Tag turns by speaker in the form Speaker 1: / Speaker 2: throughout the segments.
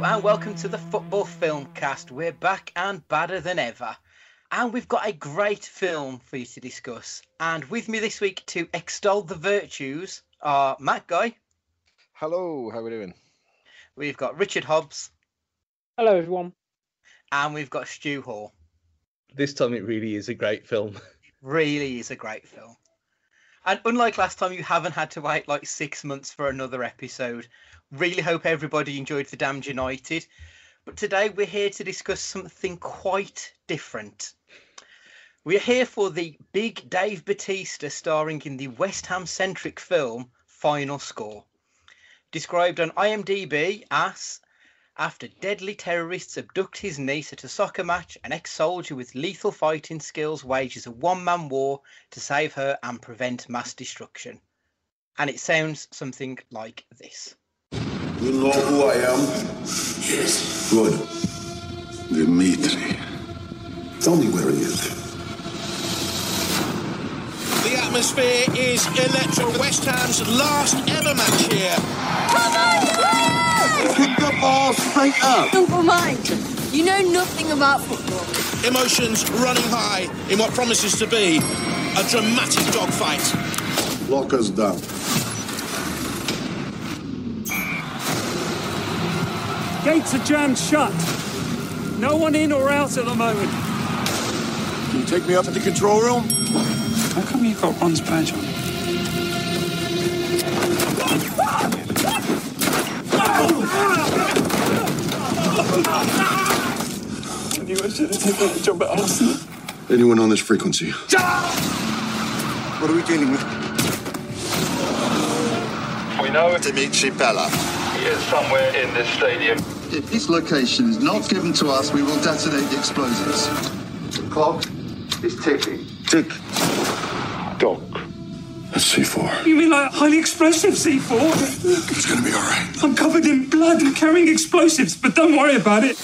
Speaker 1: Hello and welcome to the Football Film Cast. We're back and badder than ever. And we've got a great film for you to discuss. And with me this week to extol the virtues are Matt Guy.
Speaker 2: Hello, how are we doing?
Speaker 1: We've got Richard Hobbs.
Speaker 3: Hello, everyone.
Speaker 1: And we've got Stu Hall.
Speaker 4: This time it really is a great film.
Speaker 1: Really is a great film. And unlike last time, you haven't had to wait like six months for another episode. Really hope everybody enjoyed The Damned United. But today we're here to discuss something quite different. We're here for the big Dave Batista starring in the West Ham centric film Final Score. Described on IMDb as after deadly terrorists abduct his niece at a soccer match, an ex soldier with lethal fighting skills wages a one man war to save her and prevent mass destruction. And it sounds something like this.
Speaker 5: You know who I am?
Speaker 6: Yes.
Speaker 5: Good. Dimitri. Tell me where he is.
Speaker 6: The atmosphere is electric. West Ham's last ever match here.
Speaker 7: Come on,
Speaker 5: Pick the ball straight up.
Speaker 7: Uncle Mike, you know nothing about football.
Speaker 6: Emotions running high in what promises to be a dramatic dogfight.
Speaker 5: Lock us down.
Speaker 8: Gates are jammed shut. No one in or out at the moment.
Speaker 5: Can you take me up to the control room?
Speaker 8: How come you've got Ron's badge on? I knew I should have taken the job at Arsenal.
Speaker 5: Anyone on this frequency? What are we dealing with?
Speaker 9: We know
Speaker 10: Dimitri Bella.
Speaker 9: he is somewhere in this stadium.
Speaker 10: If this location is not given to us, we will detonate the explosives.
Speaker 5: The clock is ticking. Tick. Doc. That's C4.
Speaker 8: You mean like highly explosive C4?
Speaker 5: It's gonna be all right.
Speaker 8: I'm covered in blood and carrying explosives, but don't worry about it.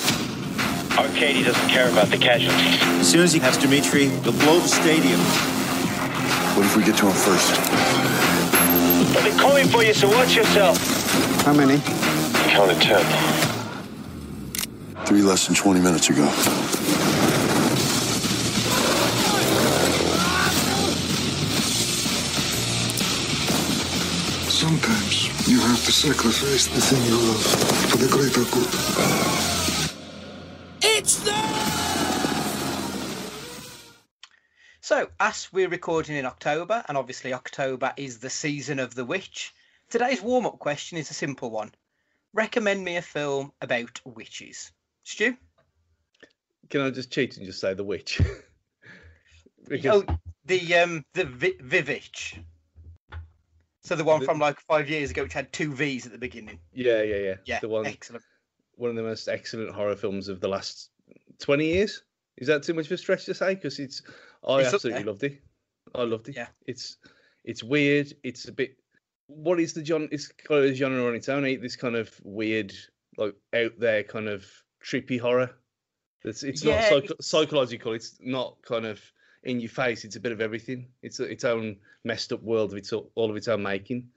Speaker 11: Arkady doesn't care about the casualties.
Speaker 12: As soon as he has Dimitri, he'll blow the stadium.
Speaker 5: What if we get to him first?
Speaker 11: But they're coming for you, so watch yourself.
Speaker 5: How many?
Speaker 9: I Counted ten.
Speaker 5: Three less than 20 minutes ago.
Speaker 13: Sometimes you have to sacrifice the thing you love for the greater good.
Speaker 6: It's there!
Speaker 1: So, as we're recording in October, and obviously October is the season of the witch, today's warm up question is a simple one. Recommend me a film about witches. Stu?
Speaker 4: Can I just cheat and just say The Witch? because
Speaker 1: Oh, the um the Vi- Vivitch. So the one
Speaker 4: The-
Speaker 1: from like five years ago, which had two V's at the beginning.
Speaker 4: yeah, yeah, yeah.
Speaker 1: Yeah,
Speaker 4: The one
Speaker 1: excellent.
Speaker 4: one of the most excellent horror films of the last 20 years. Is that too much of a stretch to say? Because it's, I
Speaker 1: It's
Speaker 4: absolutely loved it. I loved it.
Speaker 1: Yeah.
Speaker 4: It's, it's weird. It's a bit. What is the genre? It's got a genre on its own. Ain't this kind of weird, like out there kind of trippy horror? It's it's
Speaker 1: Yeah,
Speaker 4: not
Speaker 1: it's-
Speaker 4: psychological. It's not kind of in your face. It's a bit of everything. It's its own messed up world of its all of its own making.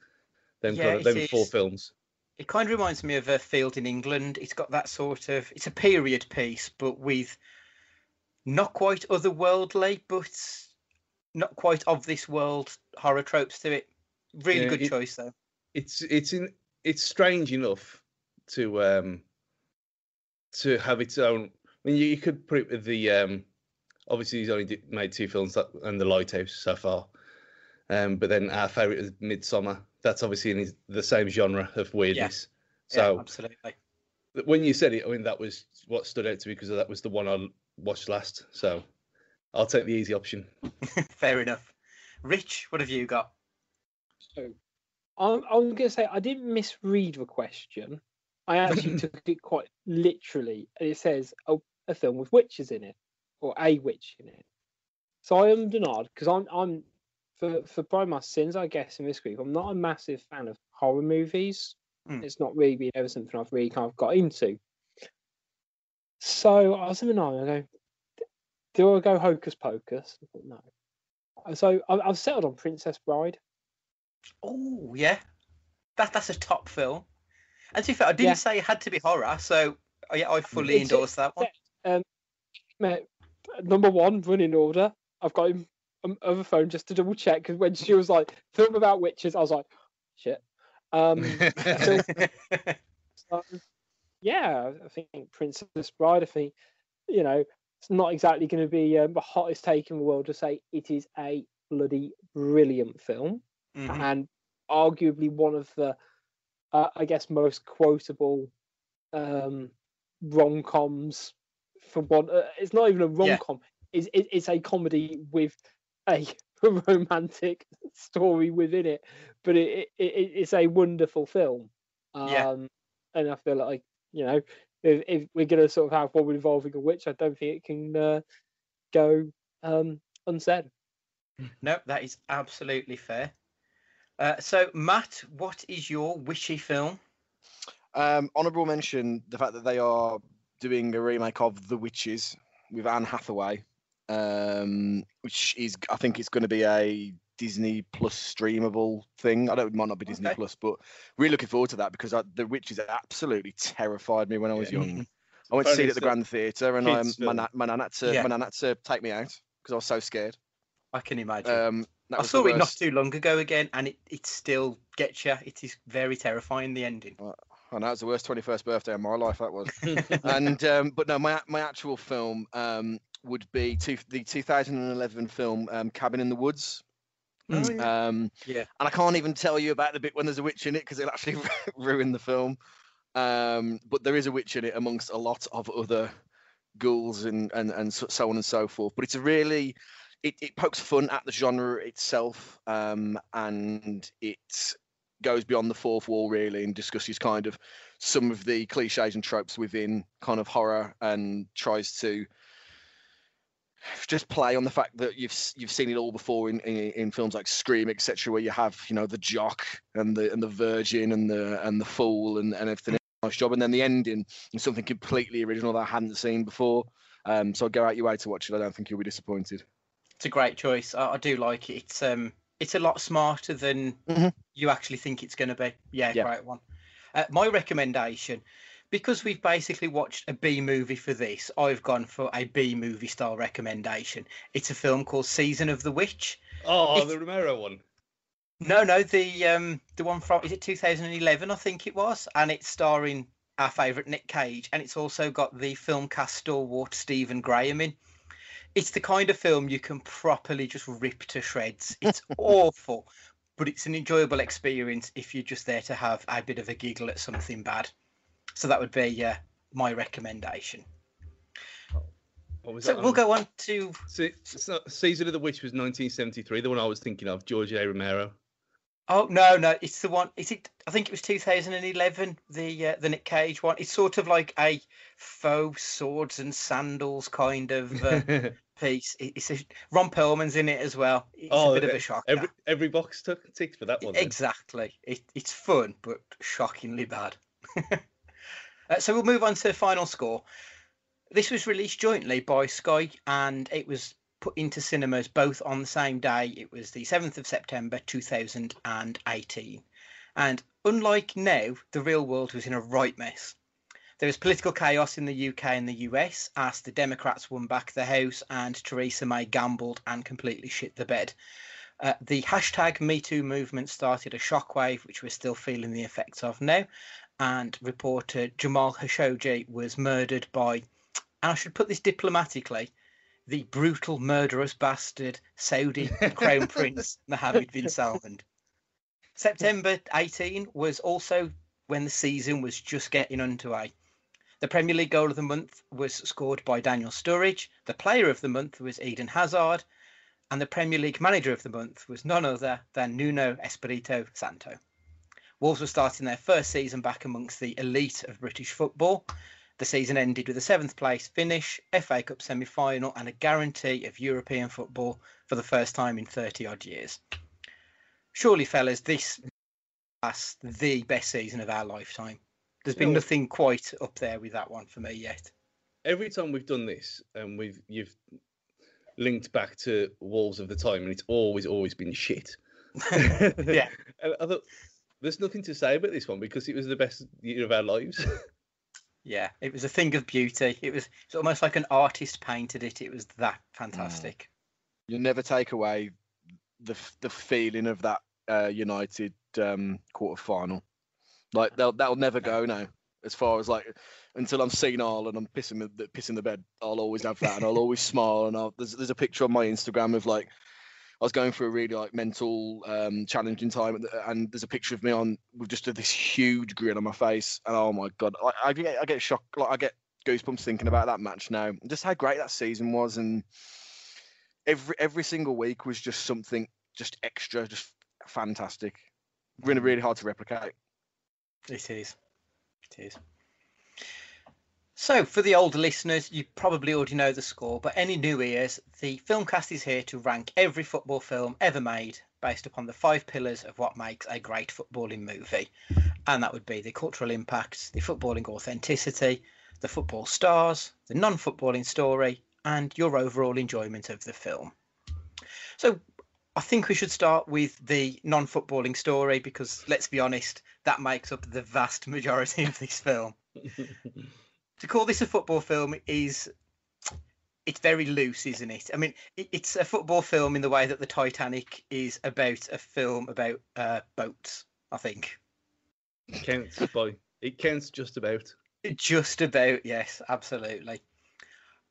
Speaker 4: Them
Speaker 1: Yeah,
Speaker 4: kind of, them four films.
Speaker 1: It kind of reminds me of a field in England. It's got that sort of. It's a period piece, but with not quite otherworldly, but not quite of this world horror tropes to it. Really
Speaker 4: Yeah,
Speaker 1: good
Speaker 4: it-
Speaker 1: choice though.
Speaker 4: it's it's in it's strange enough to um to have its own. I mean, you, you could put it with the um obviously he's only made two films that, and the Lighthouse so far, um but then our favorite is Midsommar. That's obviously in his, the same genre of weirdness.
Speaker 1: yeah,
Speaker 4: So
Speaker 1: absolutely.
Speaker 4: when you said it, I mean that was what stood out to me because that was the one I watched last. So I'll take the easy option.
Speaker 1: Fair enough. Rich, what have you got?
Speaker 3: So, I'm, I'm going to say I didn't misread the question. I actually took it quite literally. And it says a, a film with witches in it, or a witch in it. So I am denied because I'm I'm for for probably my sins, I guess, in this group. I'm not a massive fan of horror movies.
Speaker 1: Mm.
Speaker 3: It's not really been ever something I've really kind of got into. So I was in the. I go, do I go Hocus Pocus? I thought no. So I- I've settled on Princess Bride.
Speaker 1: Oh yeah, that that's a top film. And to be fair, I didn't
Speaker 3: Yeah.
Speaker 1: say it had to be horror, so uh, yeah, I fully
Speaker 3: It's-
Speaker 1: endorse that one.
Speaker 3: Um, mate, number one, running order. I've got him um, other phone just to double check because when she was like film about witches, I was like, shit. Um, so, so, yeah, I think Princess Bride. I think you know it's not exactly going to be um, the hottest take in the world to say it is a bloody brilliant film
Speaker 1: Mhm.
Speaker 3: and arguably one of the, uh, I guess, most quotable um, rom coms. For one, uh, it's not even a rom
Speaker 1: Yeah.
Speaker 3: com. It's, it, it's a comedy with a romantic story within it, but it, it, it it's a wonderful film. Um,
Speaker 1: Yeah.
Speaker 3: and I feel like you know if, if we're going to sort of have one involving a witch, I don't think it can uh, go um, unsaid.
Speaker 1: No, that is absolutely fair. Uh, so, Matt, what is your witchy film?
Speaker 2: Um, honorable mention the fact that they are doing a remake of The Witches with Anne Hathaway, um, which is I think it's going to be a Disney Plus streamable thing. I don't it might not be Disney
Speaker 1: Okay.
Speaker 2: Plus, but really looking forward to that because I, The Witches absolutely terrified me when I was
Speaker 4: Yeah.
Speaker 2: young. I went to see it at the Grand Theatre, and um,
Speaker 4: kids'
Speaker 2: my, na- my nan had to
Speaker 1: Yeah.
Speaker 2: my nan had to take me out because I was so scared.
Speaker 1: I can imagine.
Speaker 2: Um, that
Speaker 1: I saw it not too long ago again, and it, it still gets you. It is very terrifying, the ending.
Speaker 2: I know it was the worst 21st birthday of my life. That was. and um, but no, my my actual film um, would be two, the 2011 film um, Cabin in the Woods.
Speaker 1: Oh,
Speaker 2: Um,
Speaker 1: Yeah.
Speaker 2: and I can't even tell you about the bit when there's a witch in it because it'll actually ruin the film. Um, but there is a witch in it amongst a lot of other ghouls and and and so on and so forth. But it's a really it, it pokes fun at the genre itself, um, and it goes beyond the fourth wall really and discusses kind of some of the cliches and tropes within kind of horror and tries to just play on the fact that you've you've seen it all before in, in, in films like Scream, etc., where you have you know the jock and the and the virgin and the and the fool and, and everything. Nice job, and then the ending is something completely original that I hadn't seen before. Um, so go out your way to watch it. I don't think you'll be disappointed.
Speaker 1: It's a great choice. I, I do like it. It's um, it's a lot smarter than
Speaker 2: Mhm.
Speaker 1: you actually think it's going to be. Yeah,
Speaker 2: Yeah.
Speaker 1: great one. Uh, my recommendation, because we've basically watched a B movie for this, I've gone for a B movie style recommendation. It's a film called Season of the Witch.
Speaker 4: Oh,
Speaker 1: It's-
Speaker 4: the Romero one.
Speaker 1: No, no, the um, the one from is it 2011? I think it was, and it's starring our favourite Nick Cage, and it's also got the film cast stalwart Stephen Graham in. It's the kind of film you can properly just rip to shreds. It's awful, but it's an enjoyable experience if you're just there to have a bit of a giggle at something bad. So that would be uh, my recommendation.
Speaker 4: What was
Speaker 1: So
Speaker 4: that
Speaker 1: we'll
Speaker 4: one?
Speaker 1: go on to
Speaker 4: Se- so- Season of the Witch was 1973. The one I was thinking of, George A. Romero.
Speaker 1: Oh no, no, it's the one. Is it? I think it was 2011. The uh, the Nick Cage one. It's sort of like a faux swords and sandals kind of uh, piece. It- It's a, Ron Perlman's in it as well. It's
Speaker 4: oh,
Speaker 1: a bit of a shock.
Speaker 4: Every every box took ticked for that one. then.
Speaker 1: Exactly. It, it's fun, but shockingly bad. uh, so we'll move on to the final score. This was released jointly by Sky and it was put into cinemas both on the same day. It was the 7th of September 2018. And unlike now, the real world was in a right mess. There was political chaos in the UK and the US as the Democrats won back the House and Theresa May gambled and completely shit the bed. Uh, the hashtag MeToo movement started a shockwave, which we're still feeling the effects of now. And reporter Jamal Khashoggi was murdered by, and I should put this diplomatically, the brutal, murderous bastard Saudi Crown Prince Mohammed bin Salman. September 18 was also when the season was just getting underway. The Premier League goal of the month was scored by Daniel Sturridge. The player of the month was Eden Hazard. And the Premier League manager of the month was none other than Nuno Espirito Santo. Wolves were starting their first season back amongst the elite of British football. The season ended with a seventh place finish, FA Cup semi final, and a guarantee of European football for the first time in 30 odd years. Surely, fellas, this is the best season of our lifetime. There's been
Speaker 4: Yeah.
Speaker 1: nothing quite up there with that one for me yet.
Speaker 4: Every time we've done this, and we've you've linked back to Wolves of the time, and it's always always been shit.
Speaker 1: Yeah.
Speaker 4: I thought there's nothing to say about this one because it was the best year of our lives.
Speaker 1: Yeah, it was a thing of beauty. It was it's almost like an artist painted it. It was that fantastic.
Speaker 2: You'll never take away the the feeling of that uh, United um, quarter final. Like they'll that'll never go now. As far as like until I'm senile and I'm pissing the pissing the bed, I'll always have that and I'll always smile. And I'll, there's there's a picture on my Instagram of like I was going through a really like mental um, challenging time, and, there's a picture of me on with just this huge grin on my face, and oh my god, I, I get I get shocked, like I get goosebumps thinking about that match now, just how great that season was, and every every single week was just something just extra, just fantastic, really really hard to replicate.
Speaker 1: It is, it is. So, for the older listeners, you probably already know the score, but any new ears, the Filmcast is here to rank every football film ever made based upon the five pillars of what makes a great footballing movie. And that would be the cultural impact, the footballing authenticity, the football stars, the non footballing story, and your overall enjoyment of the film. So, I think we should start with the non footballing story because, let's be honest, that makes up the vast majority of this film to call this a football film is it's very loose, isn't it? I mean, it's a football film in the way that the Titanic is about a film about uh, boats. I think
Speaker 4: it counts, boy. It counts just about.
Speaker 1: Just about, yes, absolutely.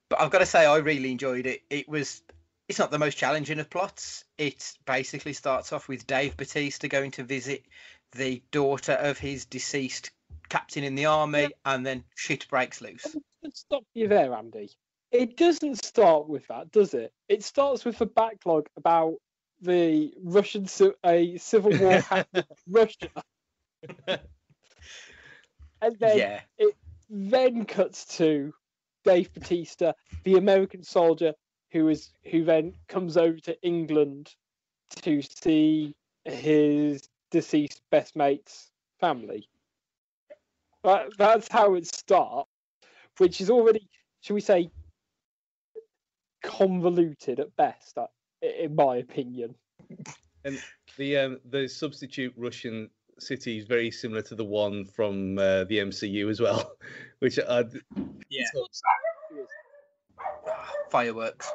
Speaker 1: But I've got to say, I really enjoyed it. It was. It's not the most challenging of plots. It basically starts off with Dave Batista going to visit the daughter of his deceased captain in the army, yeah. and then shit breaks loose.
Speaker 3: Stop you there, Andy. It doesn't start with that, does it? It starts with a backlog about the Russian a civil war Russia, and then
Speaker 1: yeah.
Speaker 3: it then cuts to Dave Batista, the American soldier who is who then comes over to England to see his deceased best mate's family. That, that's how it starts, which is already, should we say, convoluted at best, uh, in my opinion.
Speaker 4: And the um, the substitute Russian city is very similar to the one from uh, the MCU as well, which I
Speaker 1: yeah fireworks.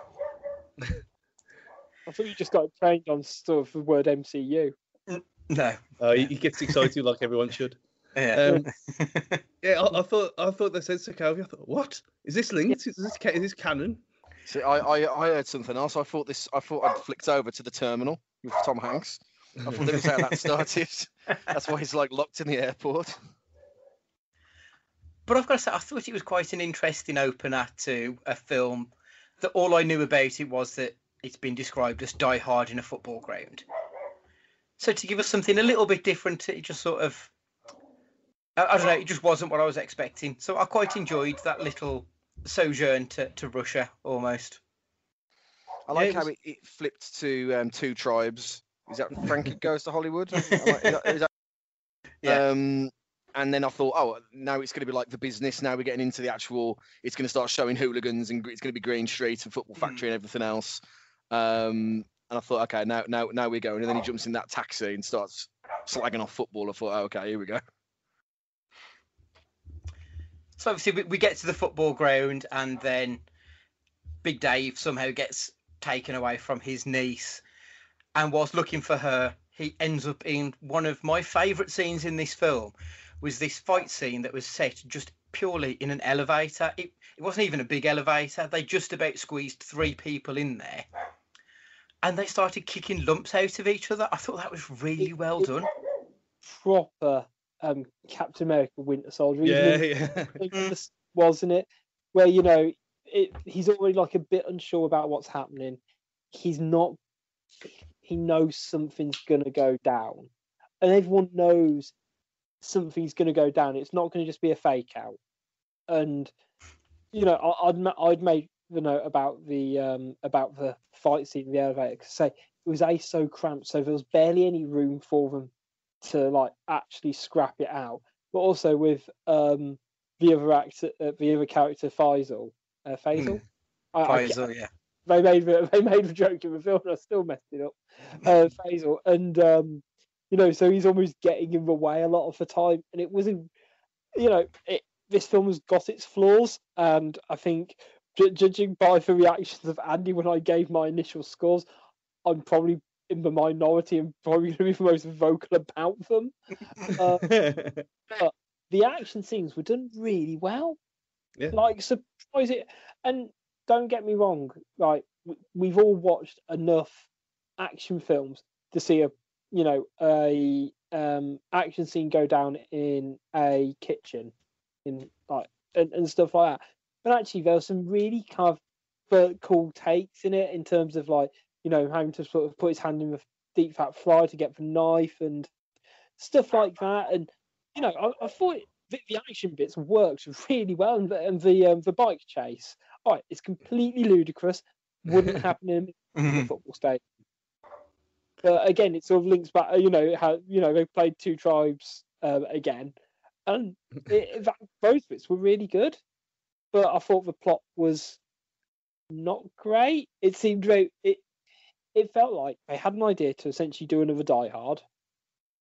Speaker 3: I thought you just got trained on stuff the word MCU.
Speaker 1: No,
Speaker 4: uh, he, he gets excited like everyone should.
Speaker 1: Yeah.
Speaker 4: Um, yeah, I, I, thought I thought they said Sokovia. I thought, what is this linked? Is this is this canon?
Speaker 2: See, I, I I heard something else. I thought this. I thought I'd flicked over to the terminal with Tom Hanks. I thought that was how that started. That's why he's like locked in the airport.
Speaker 1: But I've got to say, I thought it was quite an interesting opener to a film that all I knew about it was that it's been described as Die Hard in a football ground. So to give us something a little bit different, it just sort of I, I, don't know. It just wasn't what I was expecting. So I quite enjoyed that little sojourn to, to Russia almost.
Speaker 2: I like yeah, how it, it, flipped to um, two tribes. Is that Frankie goes to Hollywood? is that, is that,
Speaker 1: yeah.
Speaker 2: Um, and then I thought, oh, now it's going to be like the business. Now we're getting into the actual. It's going to start showing hooligans, and it's going to be Green Street and Football Factory mm. and everything else. Um, and I thought, okay, now, now, now we're going. And then he jumps in that taxi and starts slagging off football. I thought, oh, okay, here we go.
Speaker 1: So obviously we, we get to the football ground and then Big Dave somehow gets taken away from his niece. And whilst looking for her, he ends up in one of my favourite scenes in this film was this fight scene that was set just purely in an elevator. It, it wasn't even a big elevator. They just about squeezed three people in there. And they started kicking lumps out of each other. I thought that was really well done.
Speaker 3: Proper um, Captain America Winter Soldier.
Speaker 4: Yeah, yeah.
Speaker 3: wasn't it? Where you know it, he's already like a bit unsure about what's happening. He's not. He knows something's gonna go down, and everyone knows something's gonna go down. It's not gonna just be a fake out. And you know, I, I'd I'd made the note about the um about the fight scene in the elevator. Cause say it was a so cramped, so there was barely any room for them to like actually scrap it out. But also with um, the other actor, uh, the other character Faisal, uh, Faisal,
Speaker 1: mm. Faisal, I, yeah.
Speaker 3: They made the, they made the joke in the film, and I still messed it up. Uh, Faisal, and um, you know, so he's almost getting in the way a lot of the time. And it wasn't, you know, it, this film has got its flaws, and I think ju- judging by the reactions of Andy when I gave my initial scores, I'm probably in the minority and probably going to be the most vocal about them. Uh, but the action scenes were done really well.
Speaker 4: Yeah.
Speaker 3: Like surprise it, and don't get me wrong, like we've all watched enough action films to see a you know a um action scene go down in a kitchen in like and, and stuff like that. But actually, there were some really kind of cool takes in it in terms of like you know having to sort of put his hand in the deep fat fry to get the knife and stuff like that. And you know, I, I thought the, the action bits worked really well, and the and the, um, the bike chase. All right, it's completely ludicrous. Wouldn't happen in a football stadium. But again, it sort of links back. You know how you know they played two tribes um, again, and it, that, both bits were really good. But I thought the plot was not great. It seemed very it. It felt like they had an idea to essentially do another Die Hard.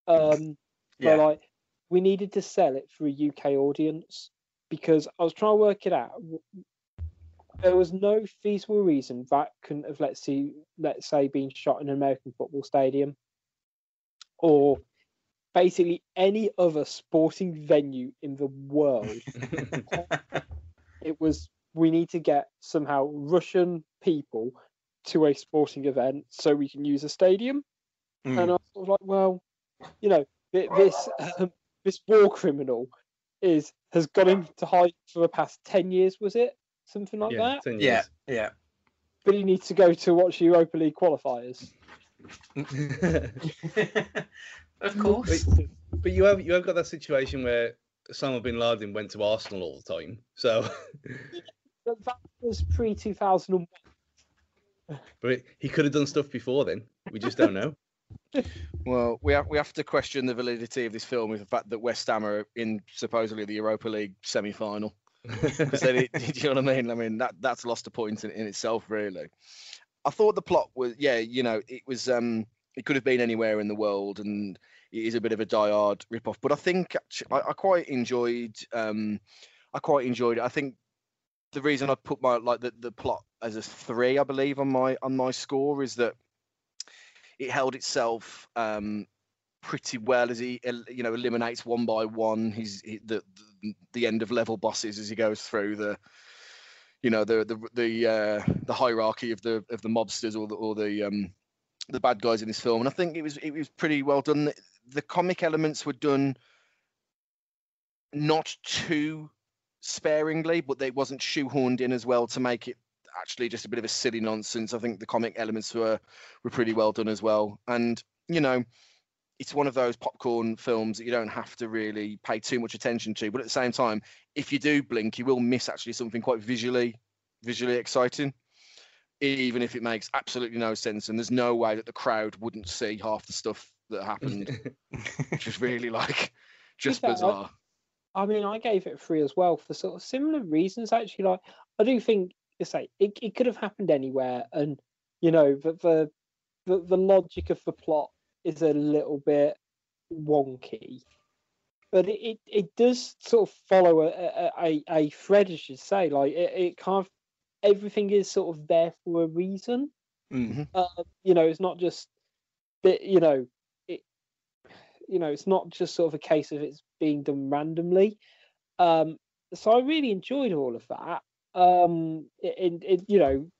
Speaker 3: Um,
Speaker 1: Yeah.
Speaker 3: but like we needed to sell it for a UK audience because I was trying to work it out. There was no feasible reason that couldn't have let's see let's say been shot in an American football stadium or basically any other sporting venue in the world. it was we need to get somehow Russian people to a sporting event so we can use a stadium.
Speaker 1: Mm.
Speaker 3: And I was sort of like, well, you know, this um, this war criminal is has gone into hide for the past ten years, was it something like
Speaker 4: yeah,
Speaker 3: that?
Speaker 1: yeah, yeah.
Speaker 3: But he needs to go to watch Europa League qualifiers.
Speaker 1: of course.
Speaker 4: But, but you have you have got that situation where Osama bin Laden went to Arsenal all the time. So,
Speaker 3: that was pre two thousand and
Speaker 4: but he could have done stuff before then. We just don't know.
Speaker 2: Well, we have we have to question the validity of this film with the fact that West Ham are in supposedly the Europa League semi-final. It, do you know what I mean? I mean that that's lost a point in, in itself, really. I thought the plot was, yeah, you know, it was, um, it could have been anywhere in the world, and it is a bit of a die-hard rip-off. But I think I, I quite enjoyed, um, I quite enjoyed it. I think the reason I put my like the, the plot as a three, I believe, on my on my score is that it held itself um, pretty well as he you know eliminates one by one his he, the, the the end of level bosses as he goes through the you know the the the uh, the hierarchy of the of the mobsters or the or the um the bad guys in this film. And I think it was it was pretty well done. The, the comic elements were done not too sparingly but they wasn't shoehorned in as well to make it actually just a bit of a silly nonsense. I think the comic elements were were pretty well done as well. And you know, it's one of those popcorn films that you don't have to really pay too much attention to. But at the same time, if you do blink, you will miss actually something quite visually visually exciting. Even if it makes absolutely no sense, and there's no way that the crowd wouldn't see half the stuff that happened, which is really like just
Speaker 3: fair, I-
Speaker 2: bizarre.
Speaker 3: I mean, I gave it a three as well for sort of similar reasons. Actually, like I do think, you say it, it could have happened anywhere, and you know, the, the the the logic of the plot is a little bit wonky, but it it, it does sort of follow a, a a thread, I should say. Like it, it kind of everything is sort of there for a reason.
Speaker 1: Mhm.
Speaker 3: Uh, you know, it's not just that. You know, it. You know, it's not just sort of a case of it's being done randomly. Um, so I really enjoyed all of that. Um, in, in you know,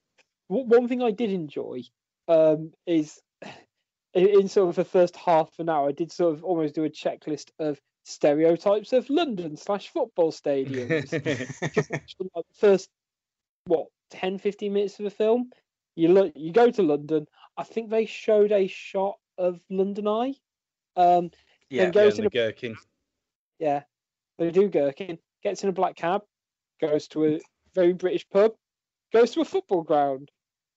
Speaker 3: w- one thing I did enjoy um, is in, in sort of the first half an hour, I did sort of almost do a checklist of stereotypes of London slash football stadiums. like, the first what 10 15 minutes of the film you look you go to london i think they showed a shot of london eye um
Speaker 1: Yeah,
Speaker 3: goes in
Speaker 4: the
Speaker 3: a,
Speaker 4: gherkin.
Speaker 3: yeah they do gherkin gets in a black cab goes to a very british pub goes to a football ground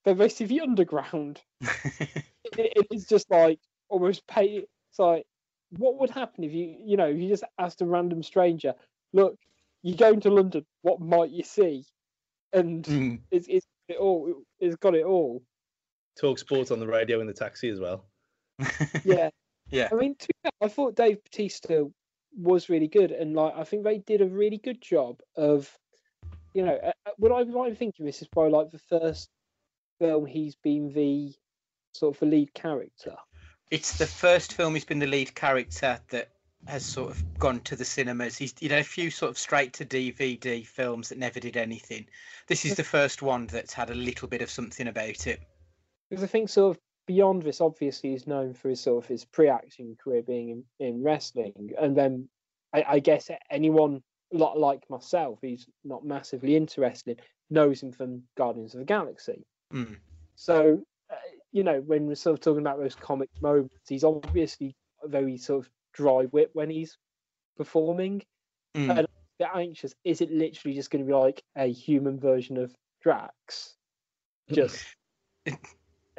Speaker 3: they're basically the underground it, it is just like almost pay it's like what would happen if you you know if you just asked a random stranger look you're going to london what might you see and
Speaker 1: Mm.
Speaker 3: it's, it's it all it's got it all
Speaker 4: Talk sports on the radio in the taxi as well.
Speaker 3: yeah
Speaker 1: Yeah.
Speaker 3: I mean, to be fair, I thought Dave Batista was really good, and like I think they did a really good job of, you know, uh, uh, what I'm, thinking this is probably like the first film he's been the sort of the lead character.
Speaker 1: It's the first film he's been the lead character that has sort of gone to the cinemas. He's you know a few sort of straight to DVD films that never did anything. This is the first one that's had a little bit of something about it.
Speaker 3: Because I think sort of beyond this, obviously, he's known for his sort of his pre-action career being in, in wrestling, and then I, I guess anyone lot like myself he's not massively interested, knows him from Guardians of the Galaxy.
Speaker 1: Mm.
Speaker 3: So, uh, you know, when we're sort of talking about those comic moments, he's obviously a very sort of dry wit when he's performing.
Speaker 1: Mm.
Speaker 3: And I'm a bit anxious. Is it literally just going to be like a human version of Drax? Just uh,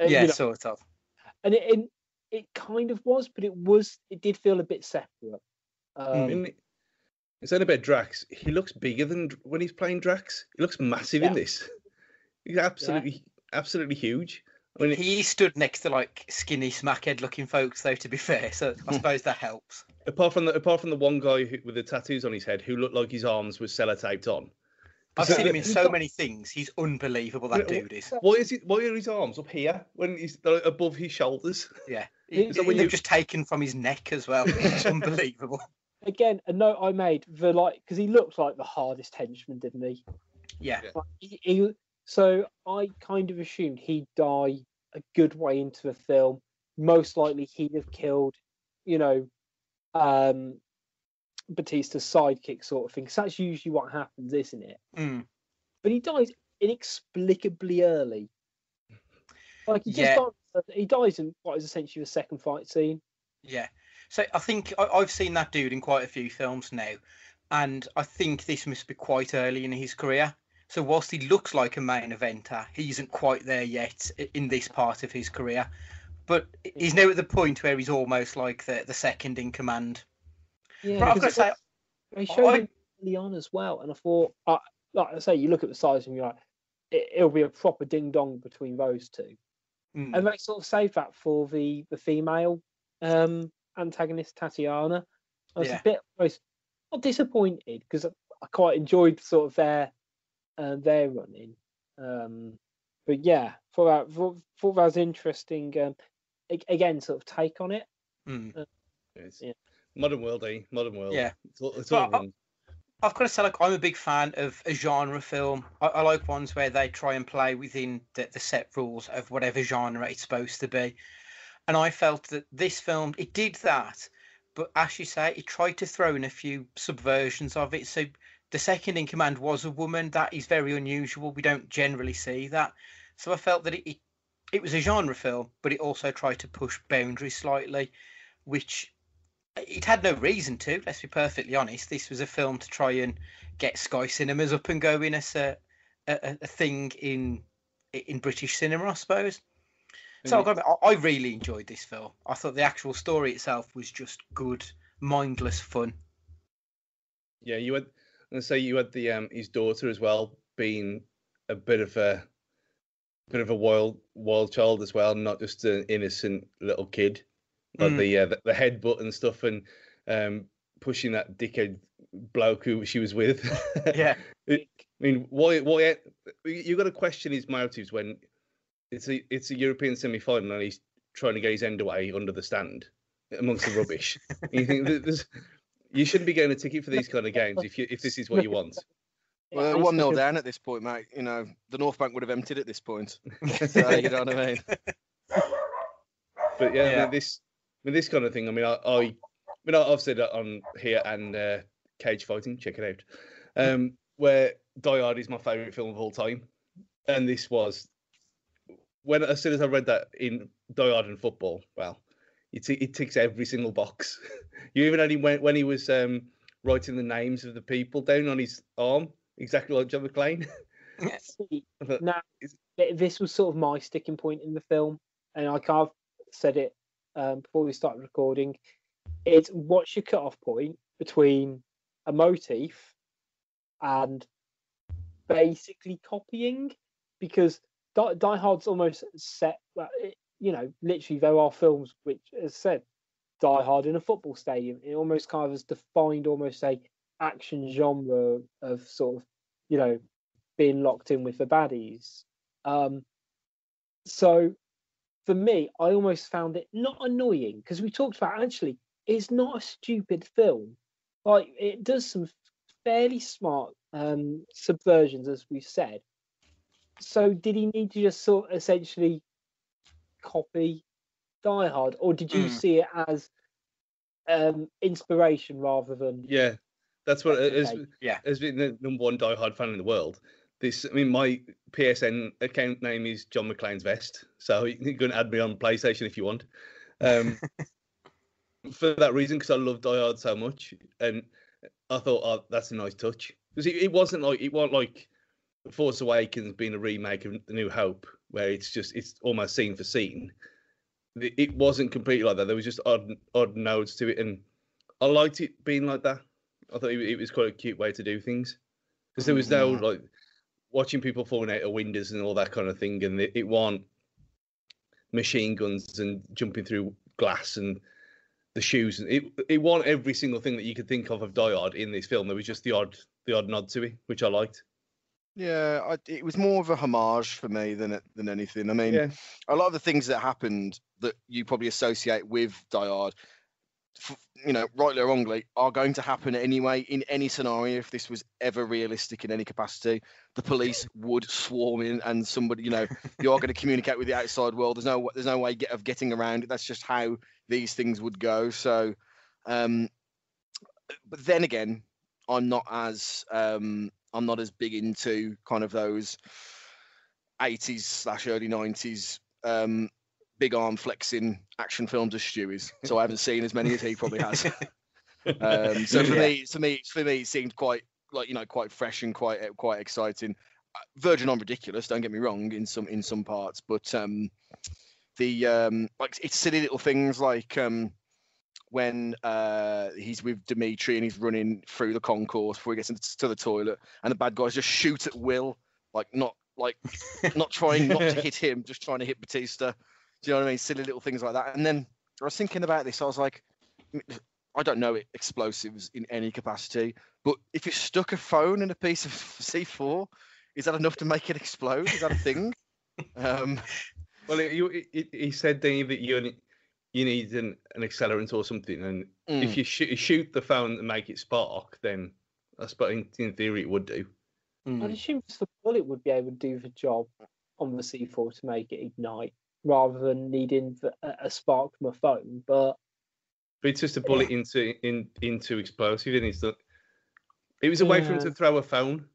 Speaker 3: you
Speaker 1: yeah,
Speaker 3: know,
Speaker 1: sort of.
Speaker 3: and it, it it kind of was, but it was it did feel a bit separate. Um,
Speaker 4: mean, it's only about Drax. He looks bigger than when he's playing Drax. He looks massive in this. He's absolutely, absolutely huge. I mean,
Speaker 1: He stood next to like skinny smackhead looking folks though to be fair, so I hmm. suppose that helps.
Speaker 4: apart from the apart from the one guy who, with the tattoos on his head who looked like his arms were sellotaped on.
Speaker 1: I've seen him in so many things. He's unbelievable that dude is.
Speaker 4: Why is it? Why are his arms up here when he's they're above his shoulders?
Speaker 1: Yeah. He,
Speaker 4: when
Speaker 1: they've
Speaker 4: you-
Speaker 1: just taken from his neck as well. It's unbelievable.
Speaker 3: Again, a note I made the like because he looked like the hardest henchman, didn't he?
Speaker 1: Yeah.
Speaker 3: Like, he, he- so I kind of assumed he'd die a good way into the film. Most likely, he'd have killed, you know, um, Batista's sidekick sort of thing. 'cause that's usually what happens, isn't it?
Speaker 1: Mm.
Speaker 3: But he dies inexplicably early. Like he just
Speaker 1: Yeah.
Speaker 3: dies, he dies in what is essentially the second fight scene.
Speaker 1: Yeah. So I think I, I've seen that dude in quite a few films now, and I think this must be quite early in his career. So whilst he looks like a main eventer, he isn't quite there yet in this part of his career. But he's now at the point where he's almost like the, the second in command.
Speaker 3: Yeah,
Speaker 1: But I've got to say,
Speaker 3: they showed
Speaker 1: I-
Speaker 3: him early on as well, and I thought, uh, like I say, you look at the size and you're like, it, it'll be a proper ding dong between those two,
Speaker 1: mm,
Speaker 3: and they sort of saved that for the the female um antagonist Tatiana. I was
Speaker 1: Yeah.
Speaker 3: a bit almost not disappointed because I, I quite enjoyed sort of their uh, their running. Um, but yeah, thought that thought, thought that was interesting. Um, again, sort of take on it.
Speaker 1: mm.
Speaker 4: It's
Speaker 3: Yeah.
Speaker 4: Modern world, eh? Modern world.
Speaker 1: Yeah.
Speaker 4: It's all, it's all
Speaker 1: I-
Speaker 4: wrong.
Speaker 1: I've got to say, like, I'm a big fan of a genre film. I, I like ones where they try and play within the, the set rules of whatever genre it's supposed to be. And I felt that this film, it did that, but as you say, it tried to throw in a few subversions of it. So the second in command was a woman. That is very unusual. We don't generally see that. So I felt that it, it, it was a genre film, but it also tried to push boundaries slightly, which it had no reason to. Let's be perfectly honest. This was a film to try and get Sky Cinemas up and going as a a, a thing in in British cinema, I suppose. So I've got to I really enjoyed this film. I thought the actual story itself was just good, mindless fun.
Speaker 4: Yeah, you had. I'm gonna say you had the um his daughter as well being a bit of a bit of a wild wild child as well, not just an innocent little kid. Like
Speaker 1: Mm.
Speaker 4: the, uh, the the headbutt and stuff, and um pushing that dickhead bloke who she was with.
Speaker 1: Yeah.
Speaker 4: I mean, why why you got to question his motives when it's a it's a European semi final and he's trying to get his end away under the stand amongst the rubbish. you think there's you shouldn't be getting a ticket for these kind of games if you if this is what you want.
Speaker 2: Well,
Speaker 3: it's
Speaker 2: one 0
Speaker 3: like a-
Speaker 2: down at this point, mate. You know, the North Bank would have emptied at this point. So, you know what I mean?
Speaker 4: But yeah, I
Speaker 1: Yeah.
Speaker 4: mean, this I mean, this kind of thing. I mean, I, I, I mean, I've said that on here and uh, Cage Fighting. Check it out. Um, where Die Hard is my favorite film of all time, and this was when as soon as I read that in Die Hard and football. Well, it t- it ticks every single box. you even had him when when he was um writing the names of the people down on his arm, exactly like John McClane.
Speaker 3: See,
Speaker 4: But
Speaker 3: now this was sort of my sticking point in the film, and I kind of said it um, before we started recording. It's what's your cut-off point between a motif and basically copying, because Die, Die Hard's almost set. well, it- You know, literally, there are films which, as said, Die Hard in a football stadium. It almost kind of has defined almost a action genre of sort of, you know, being locked in with the baddies. Um, so for me, I almost found it not annoying because we talked about actually it's not a stupid film. Like it does some fairly smart um, subversions, as we've said. So did he need to just sort of essentially copy Die Hard, or did you
Speaker 4: Mm.
Speaker 3: see it as um, inspiration rather than
Speaker 4: Yeah, that's what as
Speaker 1: Yeah.
Speaker 4: as being the number one Die Hard fan in the world. This, I mean, my PSN account name is John McClane's Vest, so you can add me on PlayStation if you want. Um, for that reason, because I love Die Hard so much, and I thought, oh, that's a nice touch. Because it, it wasn't like it wasn't like Force Awakens being a remake of The New Hope, where it's just it's almost scene for scene. It, wasn't completely like that. There was just odd odd nodes to it, and I liked it being like that. I thought it, was quite a cute way to do things because there was no mm-hmm. like watching people falling out of windows and all that kind of thing, and it, it wasn't machine guns and jumping through glass and the shoes. It it wasn't every single thing that you could think of of Die Hard in this film. There was just the odd the odd nod to it, which I liked.
Speaker 2: Yeah, I, it was more of a homage for me than than anything. I mean,
Speaker 4: Yeah.
Speaker 2: a lot of the things that happened that you probably associate with f- you know, rightly or wrongly, are going to happen anyway in any scenario. If this was ever realistic in any capacity, the police would swarm in, and somebody, you know, you are going to communicate with the outside world. There's no there's no way get, of getting around it. That's just how these things would go. So, um, but then again, I'm not as um, I'm not as big into kind of those 80s slash early 90s um, big arm flexing action films as Stu is. So I haven't seen as many as he probably has. um, so for
Speaker 4: Yeah.
Speaker 2: me, to me, for me, it seemed quite like you know quite fresh and quite quite exciting. Uh, Virgin on ridiculous. Don't get me wrong in some in some parts, but um, the um, like it's silly little things like um, when uh, he's with Dimitri and he's running through the concourse before he gets into to the toilet, and the bad guys just shoot at will, like not like not trying not to hit him, just trying to hit Batista. Do you know what I mean? Silly little things like that. And then I was thinking about this. I was like, I don't know explosives in any capacity, but if you stuck a phone in a piece of C4, is that enough to make it explode? Is that a thing? um,
Speaker 4: Well, it, you, it, he said then that you you need an, an accelerant or something, and if
Speaker 2: Mm.
Speaker 4: you shoot, shoot the phone and make it spark, then I suppose in, in theory it would do.
Speaker 3: I'd assume just the bullet would be able to do the job on the C4 to make it ignite rather than needing the, a, a spark from a phone. But
Speaker 4: But it's just a bullet into in into explosive, and it's not. It was a way for him to throw a phone.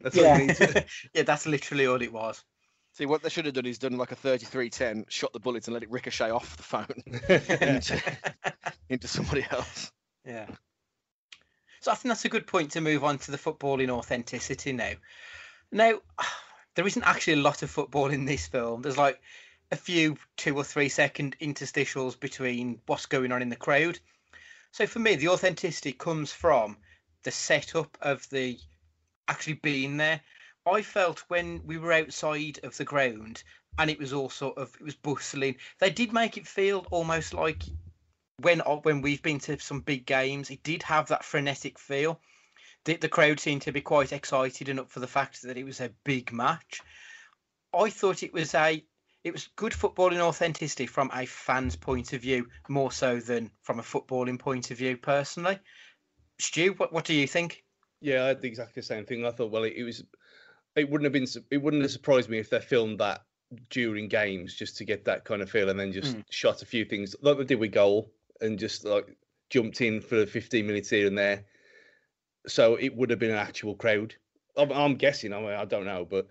Speaker 4: That's
Speaker 3: Yeah.
Speaker 4: all
Speaker 1: yeah, that's literally all it was.
Speaker 2: See, what they should have done is done like a 3310, shot the bullets and let it ricochet off the phone into, into somebody else.
Speaker 1: Yeah. So I think that's a good point to move on to the footballing authenticity now. Now, there isn't actually a lot of football in this film. There's like a few two or three second interstitials between what's going on in the crowd. So for me, the authenticity comes from the setup of the actually being there. I felt when we were outside of the ground and it was all sort of it was bustling. They did make it feel almost like when when we've been to some big games, it did have that frenetic feel. The, the crowd seemed to be quite excited and up for the fact that it was a big match. I thought it was a it was good footballing authenticity from a fan's point of view, more so than from a footballing point of view. Personally, Stu, what what do you think?
Speaker 4: Yeah, I had exactly the same thing. I thought, well, it, it was, it wouldn't have been, it wouldn't have surprised me if they filmed that during games just to get that kind of feel, and then just
Speaker 1: Mm.
Speaker 4: shot a few things like they did with goal, and just like jumped in for 15 minutes here and there. So it would have been an actual crowd. I'm, I'm guessing. I mean, I don't know, but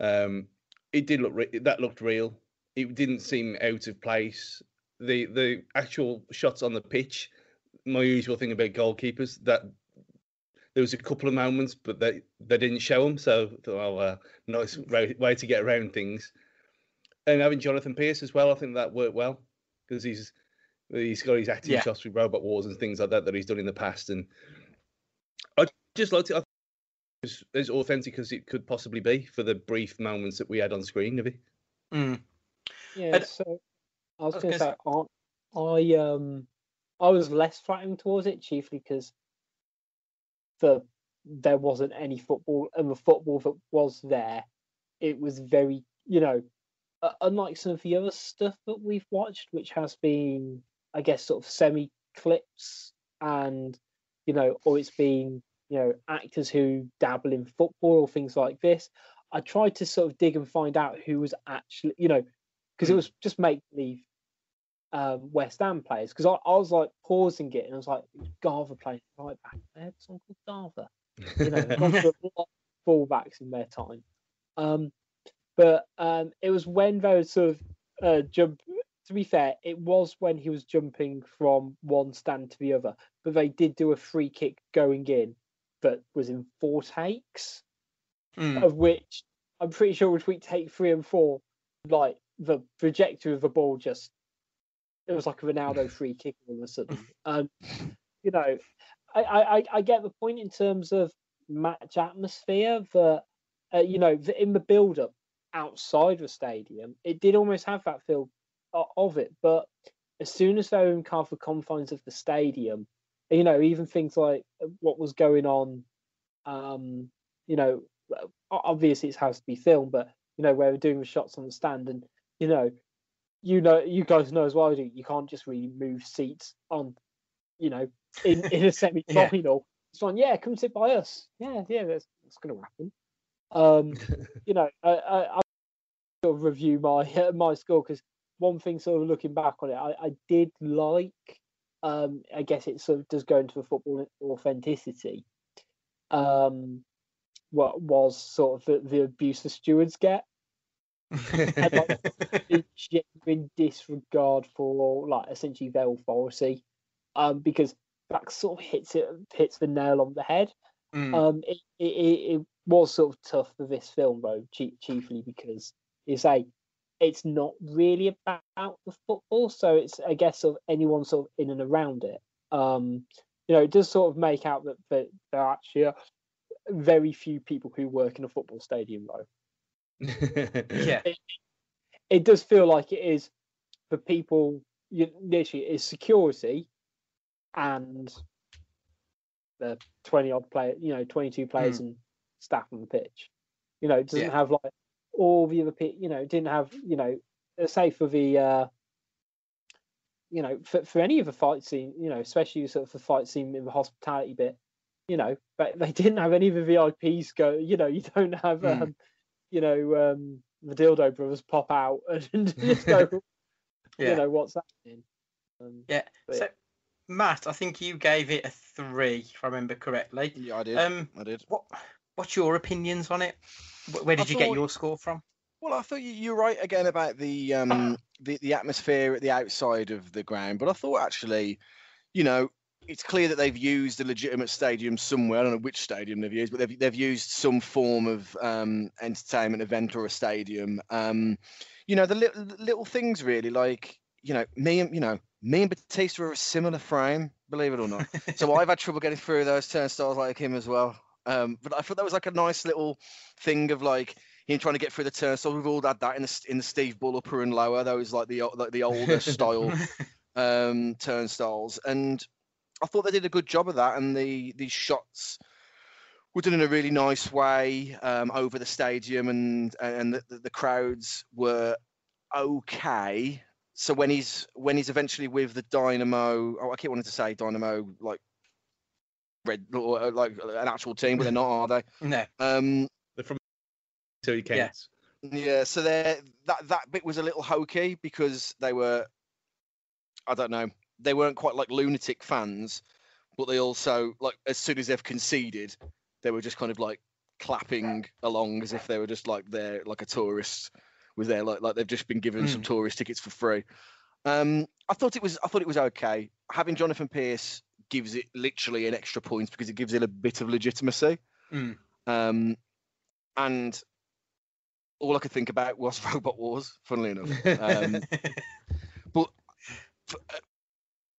Speaker 4: um, it did look re- that looked real. It didn't seem out of place. The the actual shots on the pitch, my usual thing about goalkeepers that there was a couple of moments, but they they didn't show them. So I thought, oh, uh, nice way, way to get around things. And having Jonathan Pearce as well, I think that worked well because he's he's got his acting
Speaker 1: Yeah.
Speaker 4: shots with Robot Wars and things like that that he's done in the past. And I just liked it. I thought it was as authentic as it could possibly be for the brief moments that we had on screen. Maybe.
Speaker 1: Mm.
Speaker 3: yeah,
Speaker 1: And-
Speaker 3: so I was
Speaker 1: was
Speaker 3: going to say, I, I um, I was less flattering towards it, chiefly because the there wasn't any football, and the football that was there, it was very, you know, uh, unlike some of the other stuff that we've watched, which has been, I guess, sort of semi clips and, you know, or it's been, you know, actors who dabble in football or things like this. I tried to sort of dig and find out who was actually, you know, because it was just make believe um, West Ham players. Because I, I was like pausing it and I was like, Garver playing right back. They had someone called Garver. You know, through a lot of fullbacks in their time. Um, but um, it was when they were sort of uh, jump. To be fair, it was when he was jumping from one stand to the other. But they did do a free kick going in that was in four takes,
Speaker 1: Mm.
Speaker 3: of which I'm pretty sure between take three and four, like the trajectory of the ball just it was like a Ronaldo free kick all of a sudden. Um, you know, I, I, I- get the point in terms of match atmosphere that uh, you know in the build up outside the stadium, it did almost have that feel of it. But as soon as they were in kind of the confines of the stadium, you know, even things like uh, what was going on, um, you know, obviously it has to be filmed, but you know, where we're doing the shots on the stand, and you know, you know, you guys know as well, do you can't just really move seats on, you know, in in a semi final. It's fine, yeah, come sit by us. Yeah, yeah, that's, that's going to happen. Um, you know, I, I, I sort of review my my score because one thing, sort of looking back on it, I, I did like. Um, I guess it sort of does go into the football authenticity. Um, what was sort of the, the abuse the stewards get, and like the genuine disregard for like essentially their authority, um, because that sort of hits it hits the nail on the head.
Speaker 1: Mm.
Speaker 3: Um, it, it, it, was sort of tough for this film though, chief, chiefly because you say it's not really about the football, so it's I guess sort of anyone sort of in and around it. Um, you know, it does sort of make out that, that there are actually are very few people who work in a football stadium though.
Speaker 1: Yeah.
Speaker 3: It, it does feel like it is for people. You literally it is security and the twenty odd player, you know, twenty two players and staff on the pitch. You know, it doesn't
Speaker 1: Yeah.
Speaker 3: have like all the other You know, didn't have you know, uh, say for the. uh you know, for, for any of the fight scene, you know, especially sort of the fight scene in the hospitality bit, you know, but they didn't have any of the VIPs go. You know, you don't have,
Speaker 1: Mm.
Speaker 3: You know, um, the dildo brothers pop out and just go,
Speaker 1: Yeah.
Speaker 3: you know, what's happening. Um,
Speaker 1: Yeah.
Speaker 3: but
Speaker 1: So, Matt, I think you gave it a three, if I remember correctly.
Speaker 2: Yeah, I did.
Speaker 1: Um,
Speaker 2: I did.
Speaker 1: What What's your opinions on it? Wh- Where
Speaker 2: I
Speaker 1: did you get your score from?
Speaker 2: Well, I thought you, you're right again about the um the, the atmosphere at the outside of the ground, but I thought actually, you know, it's clear that they've used a legitimate stadium somewhere. I don't know which stadium they've used, but they've they've used some form of um entertainment event or a stadium. Um, you know, the little little things really, like you know, me and you know, me and Batista are a similar frame, believe it or not. so I've had trouble getting through those turnstiles like him as well. Um, but I thought that was like a nice little thing of like him trying to get through the turnstiles. We've all had that in the in the Steve Bull upper and lower. Those like the like the older style um, turnstiles, and I thought they did a good job of that. And the these shots were done in a really nice way um, over the stadium, and and the, the, the crowds were okay. So when he's when he's eventually with the Dynamo, oh, I keep wanting to say Dynamo like red or uh, like an actual team, but they're not, are they?
Speaker 1: No.
Speaker 2: Um,
Speaker 4: They're from so he
Speaker 1: Yeah.
Speaker 4: counts.
Speaker 2: yeah, so there that that bit was a little hokey because they were I don't know, they weren't quite like lunatic fans, but they also like as soon as they've conceded, they were just kind of like clapping along as if they were just like there like a tourist was there like like they've just been given some tourist tickets for free. Um I thought it was I thought it was okay. Having Jonathan Pearce gives it literally an extra point because it gives it a bit of legitimacy.
Speaker 1: Mm.
Speaker 2: Um and all I could think about was Robot Wars, funnily enough. Um, but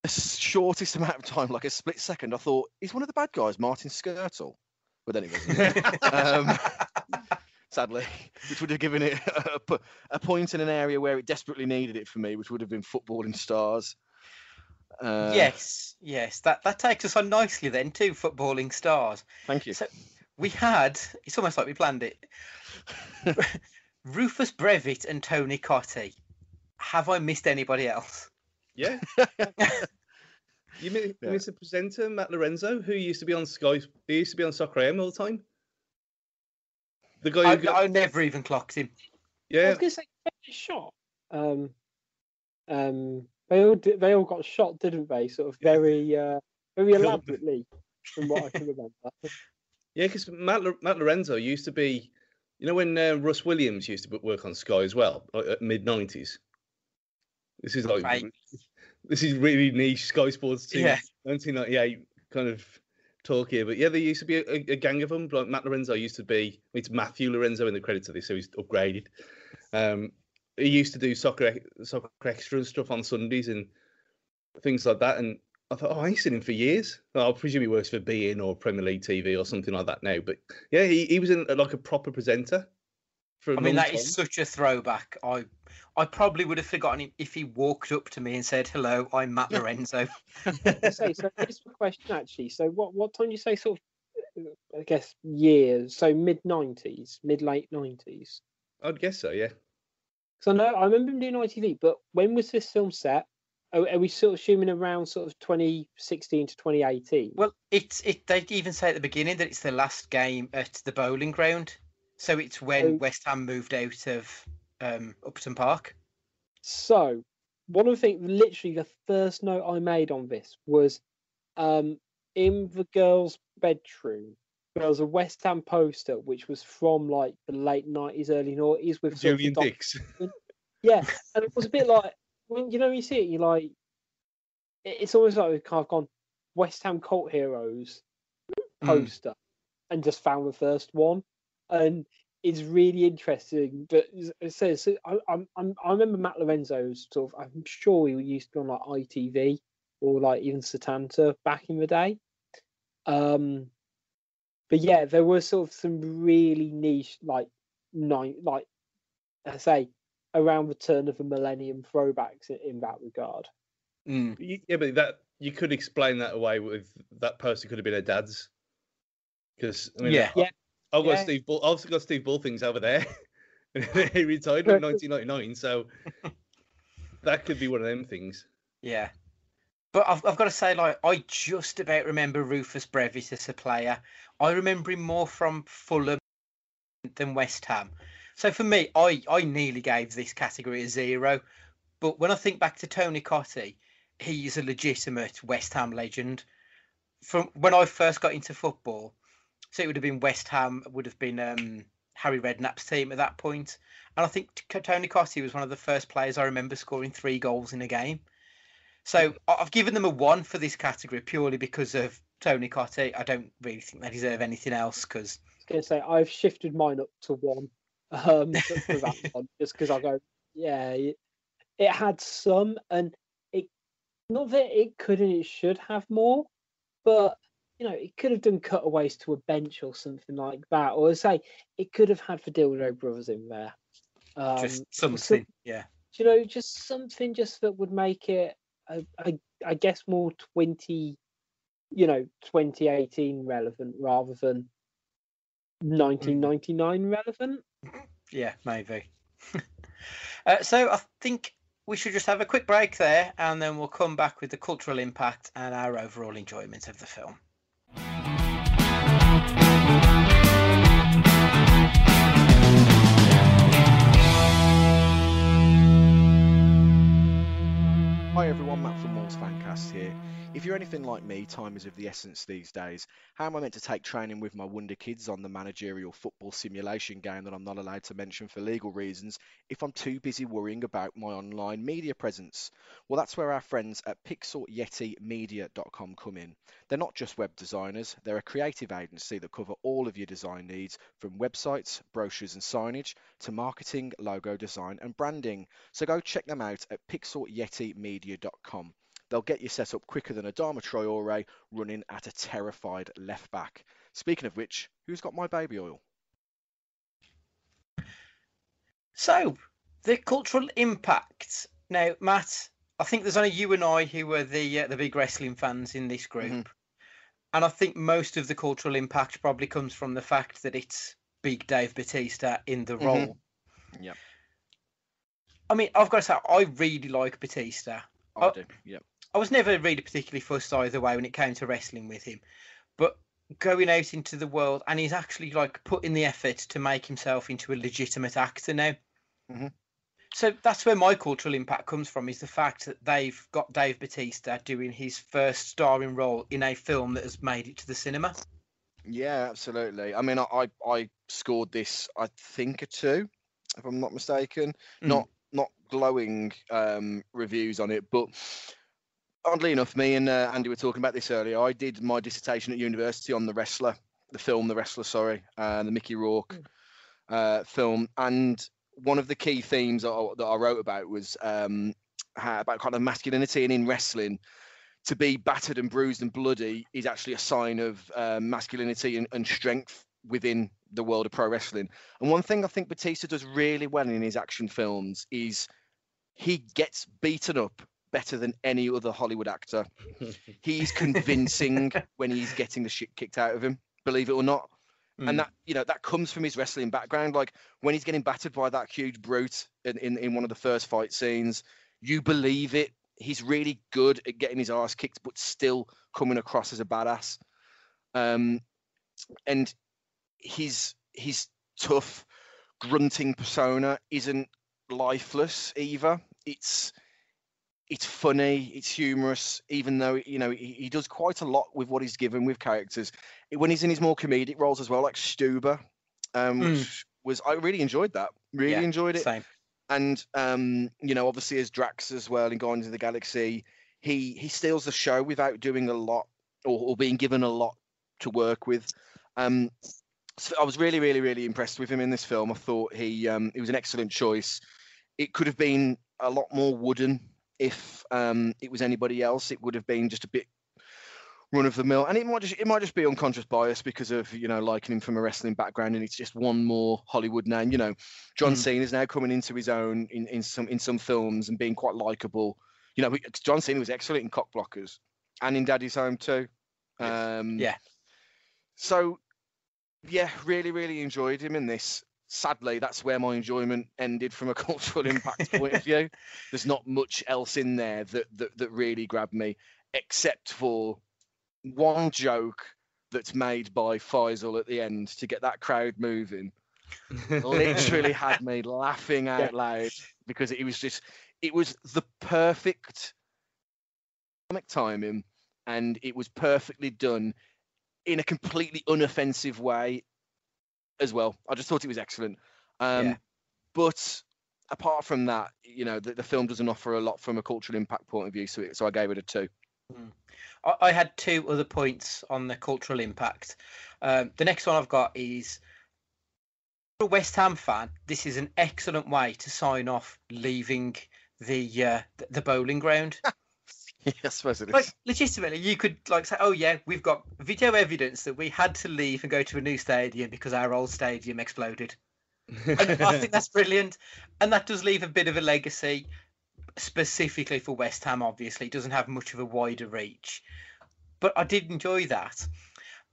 Speaker 2: a shortest amount of time, like a split second, I thought, he's one of the bad guys, Martin Skrtel. But wasn't. um, sadly, which would have given it a, a point in an area where it desperately needed it for me, which would have been footballing stars. Uh,
Speaker 1: yes, yes. That that takes us on nicely then to footballing stars.
Speaker 2: Thank you.
Speaker 1: So we had. It's almost like we planned it. Rufus Brevett and Tony Cottee. Have I missed anybody else?
Speaker 4: Yeah. you mi-
Speaker 2: Yeah.
Speaker 4: miss the presenter Matt Lorenzo, who used to be on Sky. He used to be on Soccer AM all the time. The guy who
Speaker 1: I,
Speaker 4: got,
Speaker 1: I never even clocked him.
Speaker 3: I
Speaker 4: yeah,
Speaker 3: was going to say got shot. Um, um, they all did, they all got shot, didn't they? Sort of very uh, very elaborately, from what I can remember.
Speaker 4: yeah, because Matt Lo- Matt Lorenzo used to be, you know, when uh, Russ Williams used to work on Sky as well, like mid nineties. This is like
Speaker 1: Right.
Speaker 4: this is really niche Sky Sports team,
Speaker 1: Yeah.
Speaker 4: 1998 kind of talk here. But yeah, there used to be a, a gang of them. Like Matt Lorenzo used to be, it's Matthew Lorenzo in the credits of this, so he's upgraded. Um, he used to do soccer soccer extra and stuff on Sundays and things like that. And I thought, oh, I ain't seen him for years. Well, I presume he works for beIN or Premier League TV or something like that now. But yeah, he, he was in like a proper presenter.
Speaker 1: I mean, that is
Speaker 4: time.
Speaker 1: such a throwback. I I probably would have forgotten him if he walked up to me and said, "Hello, I'm Matt Lorenzo."
Speaker 3: I say, so here's the question actually. So what what time do you say sort of I guess years? So mid nineties, mid late nineties.
Speaker 4: I'd guess so. Yeah.
Speaker 3: So I know I remember him doing ITV, but when was this film set? Are, are we sort of assuming around sort of 2016 to 2018?
Speaker 1: Well, it's it. They even say at the beginning that it's the last game at the Boleyn Ground, so it's when
Speaker 3: Oh.
Speaker 1: West Ham moved out of um, Upton Park.
Speaker 3: So, one of the things, literally, the first note I made on this was um, in the girls' bedroom, there was a West Ham poster which was from like the late 90s, early 90s with sort of
Speaker 4: Julian Dicks.
Speaker 3: Yeah, and it was a bit like, when you know, you see it, you're like, it's almost like we've kind of gone West Ham cult heroes
Speaker 1: Mm.
Speaker 3: poster and just found the first one. And it's really interesting. But it says, I, I'm, I'm, I remember Matt Lorenzo's sort of, I'm sure he used to be on like ITV or like even Setanta back in the day. Um, but yeah, there were sort of some really niche, like, nine, like, I say, around the turn of the millennium throwbacks in, in that regard.
Speaker 1: Mm.
Speaker 4: Yeah, but that you could explain that away with that person could have been her dad's. Because I mean,
Speaker 1: Yeah.
Speaker 3: Yeah.
Speaker 4: I've got
Speaker 3: Yeah.
Speaker 4: Steve. Bull, I've got Steve Bullthings over there. he retired in 1999, so that could be one of them things.
Speaker 1: Yeah. But I've, I've got to say, like, I just about remember Rufus Brevett as a player. I remember him more from Fulham than West Ham. So for me, I, I nearly gave this category a zero. But when I think back to Tony Cottee, he's a legitimate West Ham legend. From when I first got into football, so it would have been West Ham, would have been um, Harry Redknapp's team at that point. And I think Tony Cottee was one of the first players I remember scoring three goals in a game. So I've given them a one for this category purely because of Tony Cottee. I don't really think they deserve anything else because
Speaker 3: I was going to say, I've shifted mine up to one um, for, that one, just because I go, yeah, it, it had some, and it not that it could and it should have more, but you know, it could have done cutaways to a bench or something like that, or I say it could have had the Dildo Brothers in there. Um,
Speaker 1: just
Speaker 3: some-
Speaker 1: something. Yeah.
Speaker 3: you know, just something just that would make it, I, I, I guess, more twenty, you know, twenty eighteen relevant rather than nineteen ninety nine relevant.
Speaker 1: Yeah, maybe. uh, so I think we should just have a quick break there and then we'll come back with the cultural impact and our overall enjoyment of the film.
Speaker 2: Hi everyone, Matt from Moore's Fancast here. If you're anything like me, time is of the essence these days. How am I meant to take training with my Wonder Kids on the managerial football simulation game that I'm not allowed to mention for legal reasons if I'm too busy worrying about my online media presence? Well, that's where our friends at pixelyetimedia.com come in. They're not just web designers, they're a creative agency that cover all of your design needs from websites, brochures and signage to marketing, logo design and branding. So go check them out at pixelyetimedia.com. They'll get you set up quicker than Adama Traore running at a terrified left back. Speaking of which, who's got my baby oil?
Speaker 1: So, the cultural impact. Now, Matt, I think there's only you and I who were the uh, the big wrestling fans in this group,
Speaker 2: Mhm.
Speaker 1: and I think most of the cultural impact probably comes from the fact that it's Big Dave Batista in the
Speaker 2: Mhm.
Speaker 1: role.
Speaker 2: Yep.
Speaker 1: I mean, I've got to say, I really like Batista.
Speaker 2: I
Speaker 1: Oh.
Speaker 2: do. Yeah.
Speaker 1: I was never really particularly fussed either way when it came to wrestling with him, but going out into the world and he's actually like put in the effort to make himself into a legitimate actor now.
Speaker 2: Mhm.
Speaker 1: So that's where my cultural impact comes from is the fact that they've got Dave Batista doing his first starring role in a film that has made it to the cinema.
Speaker 2: Yeah, absolutely. I mean, I I, I scored this, I think, a two, if I'm not mistaken.
Speaker 1: Mm.
Speaker 2: Not not glowing um, reviews on it, but oddly enough, me and uh, Andy were talking about this earlier. I did my dissertation at university on the wrestler, the film The Wrestler, sorry, uh, the Mickey Rourke uh, film, and one of the key themes that I, that I wrote about was um, how, about kind of masculinity and in wrestling to be battered and bruised and bloody is actually a sign of um, masculinity and, and strength within the world of pro wrestling. And one thing I think Batista does really well in his action films is he gets beaten up better than any other Hollywood actor. He's convincing when he's getting the shit kicked out of him, believe it or not.
Speaker 1: Mm.
Speaker 2: And that you know that comes from his wrestling background. Like when he's getting battered by that huge brute in, in, in one of the first fight scenes, you believe it. He's really good at getting his ass kicked, but still coming across as a badass. Um, and his his tough, grunting persona isn't lifeless either. It's it's funny, it's humorous, even though you know he, he does quite a lot with what he's given with characters. When he's in his more comedic roles as well, like Stuber, um,
Speaker 1: Mm.
Speaker 2: which was I really enjoyed that. Really
Speaker 1: Yeah,
Speaker 2: enjoyed it
Speaker 1: Same.
Speaker 2: and um, you know, obviously as Drax as well in Guardians of the Galaxy, he he steals the show without doing a lot or, or being given a lot to work with. Um, so I was really, really, really impressed with him in this film. I thought he um, he was an excellent choice. It could have been a lot more wooden if um, it was anybody else. It would have been just a bit run of the mill, and it might just it might just be unconscious bias because of you know liking him from a wrestling background, and it's just one more Hollywood name. You know, John
Speaker 1: Mm.
Speaker 2: Cena is now coming into his own in, in some in some films and being quite likable. You know, John Cena was excellent in Cock Blockers and in Daddy's Home too. Um,
Speaker 1: Yeah.
Speaker 2: So, yeah, really, really enjoyed him in this. Sadly, that's where my enjoyment ended from a cultural impact point of view. There's not much else in there that, that that really grabbed me, except for one joke that's made by Faisal at the end to get that crowd moving. Literally had me laughing out loud because it was just it was the perfect comic timing and it was perfectly done in a completely unoffensive way as well. I just thought it was excellent. Um,
Speaker 1: Yeah.
Speaker 2: But apart from that, you know, the, the film doesn't offer a lot from a cultural impact point of view, so it, so I gave it a two.
Speaker 1: I, I had two other points on the cultural impact. Um, the next one I've got is for a West Ham fan. This is an excellent way to sign off leaving the uh, the Boleyn Ground.
Speaker 2: yeah, I suppose it is.
Speaker 1: Like legitimately, you could like say, "Oh yeah, we've got video evidence that we had to leave and go to a new stadium because our old stadium exploded." And I think that's brilliant, and that does leave a bit of a legacy, specifically for West Ham. Obviously, it doesn't have much of a wider reach, but I did enjoy that.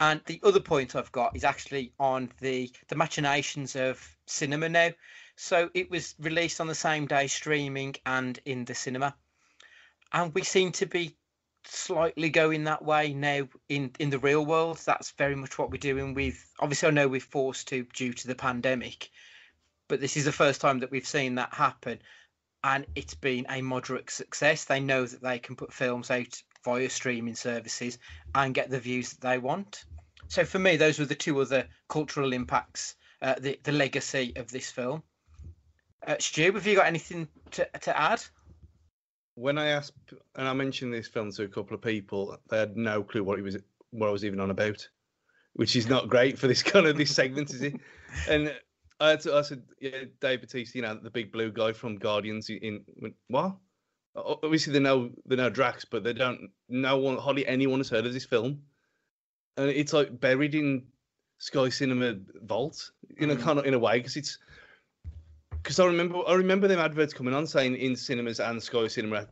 Speaker 1: And the other point I've got is actually on the the machinations of cinema now. So it was released on the same day, streaming and in the cinema, and we seem to be slightly going that way now in in the real world. That's very much what we're doing with. Obviously, I know we're forced to due to the pandemic, but this is the first time that we've seen that happen, and it's been a moderate success. They know that they can put films out via streaming services and get the views that they want. So for me, those were the two other cultural impacts, uh, the the legacy of this film. Uh, Stu, have you got anything to to add?
Speaker 4: When I asked, and I mentioned this film to a couple of people, they had no clue what it was, what I was even on about, which is not great for this kind of this segment, is it? And I, had to, I said, yeah, Dave Bautista, you know, the big blue guy from Guardians. In went, what? Obviously, they know they know Drax, but they don't. No one, hardly anyone has heard of this film, and it's like buried in Sky Cinema vault, you know,
Speaker 1: Mhm.
Speaker 4: kind of in a way, because it's because I remember I remember them adverts coming on saying in cinemas and Sky Cinema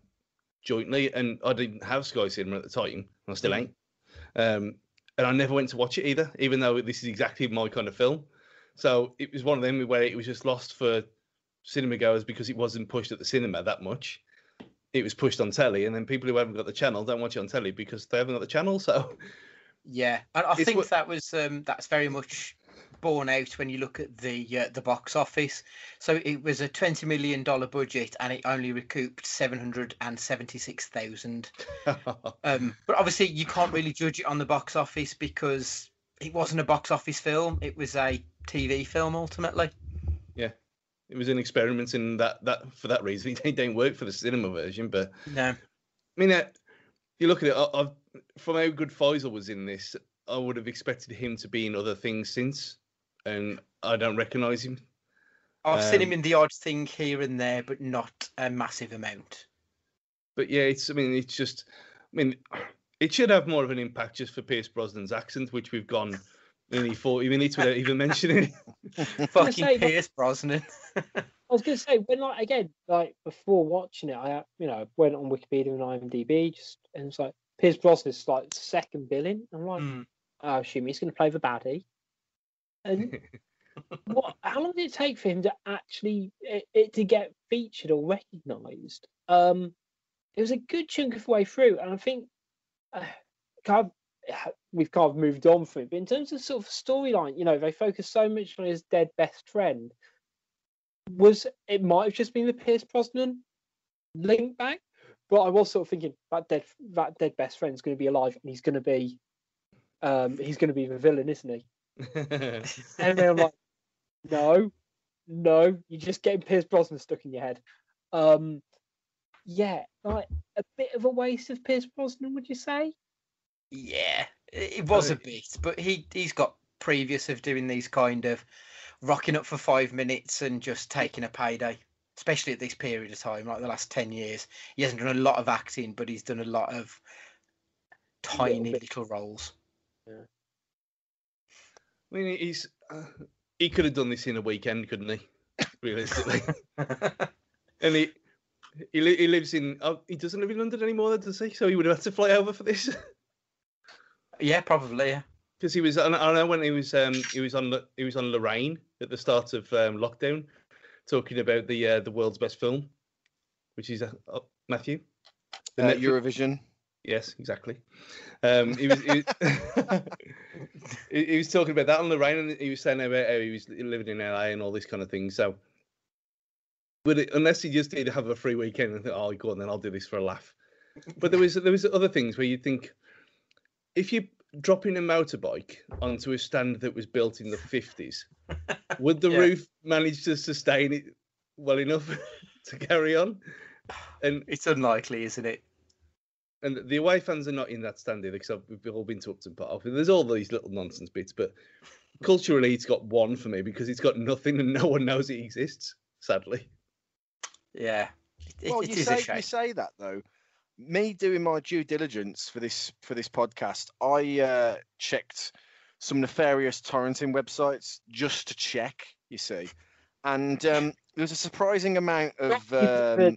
Speaker 4: jointly, and I didn't have Sky Cinema at the time, and I still
Speaker 1: Mm.
Speaker 4: ain't. Um, and I never went to watch it either, even though this is exactly my kind of film. So it was one of them where it was just lost for cinema goers because it wasn't pushed at the cinema that much. It was pushed on telly, and then people who haven't got the channel don't watch it on telly because they haven't got the channel. So
Speaker 1: Yeah, and I think
Speaker 4: what-
Speaker 1: that was um, that's very much borne out when you look at the uh, the box office. So it was a twenty million dollar budget, and it only recouped seven hundred and seventy six thousand. Um, but obviously, you can't really judge it on the box office because it wasn't a box office film; it was a TV film ultimately.
Speaker 4: yeah, it was an experiment in that that for that reason. It didn't work for the cinema version, but
Speaker 1: No,
Speaker 4: I mean, uh, you look at it. I, I've, from how good Faisal was in this, I would have expected him to be in other things since, and I don't recognise him.
Speaker 1: I've seen him
Speaker 4: Um,
Speaker 1: in the odd thing here and there, but not a massive amount.
Speaker 4: But yeah, it's. I mean, it's just. I mean, it should have more of an impact just for Pierce Brosnan's accent, which we've gone nearly forty minutes without even mentioning.
Speaker 1: Fucking
Speaker 3: say, but-
Speaker 1: Pierce Brosnan.
Speaker 3: I was going to say when like again like before watching it, I you know went on Wikipedia and IMDb just and it's like Pierce Brosnan's like second billing. I'm like,
Speaker 1: Mm.
Speaker 3: I assume he's going to play the baddie. And what? How long did it take for him to actually it, it to get featured or recognised? Um, it was a good chunk of the way through, and I think uh, kind of, uh, we've kind of moved on from it. But in terms of sort of storyline, you know, they focus so much on his dead best friend. Was it might have just been the Pierce Brosnan link back, but I was sort of thinking that dead that dead best friend's going to be alive and he's going to be um he's going to be the villain, isn't he? And then I'm like, no, no, you're just getting Pierce Brosnan stuck in your head. Um, yeah, like a bit of a waste of Pierce Brosnan, would you say?
Speaker 1: Yeah, it was a bit, but he he's got previous of doing these kind of rocking up for five minutes and just taking a payday, especially at this period of time, like the last ten years. He hasn't done a lot of acting, but he's done a lot of tiny
Speaker 3: bit.
Speaker 1: little roles.
Speaker 4: I mean, he's. Uh, he could have done this in a weekend, couldn't he? Realistically, and he. He, li- he lives in. Oh, he doesn't live in London anymore, does he? So he would have had to fly over for this.
Speaker 1: yeah, probably. Yeah.
Speaker 4: because he was I I know when he was um he was on he was on Lorraine at the start of um, lockdown, talking about the uh, the world's best film, which is uh, uh, Matthew. The
Speaker 2: Uh,
Speaker 4: Netflix-
Speaker 2: Eurovision.
Speaker 4: Yes, exactly. Um, he was he, was- he, he was talking about that on Lorraine, and he was saying about how he was living in LA and all this kind of thing. So, but it, unless he just did have a free weekend and thought, oh, go on, then I'll do this for a laugh. But there was there was other things where you think if you dropping a motorbike onto a stand that was built in the fifties, would the
Speaker 1: Yeah.
Speaker 4: roof manage to sustain it well enough to carry on? And
Speaker 1: It's unlikely, isn't it?
Speaker 4: And the away fans are not in that stand either because we've all been to Upton Park. There's all these little nonsense bits, but culturally, it's got one for me because it's got nothing and no one knows it exists. Sadly,
Speaker 1: Yeah. It,
Speaker 2: well,
Speaker 1: it
Speaker 2: you
Speaker 1: is
Speaker 2: say
Speaker 1: a shame.
Speaker 2: you say that though. Me doing my due diligence for this for this podcast, I uh, checked some nefarious torrenting websites just to check. You see, and um, there was a surprising amount of. Um,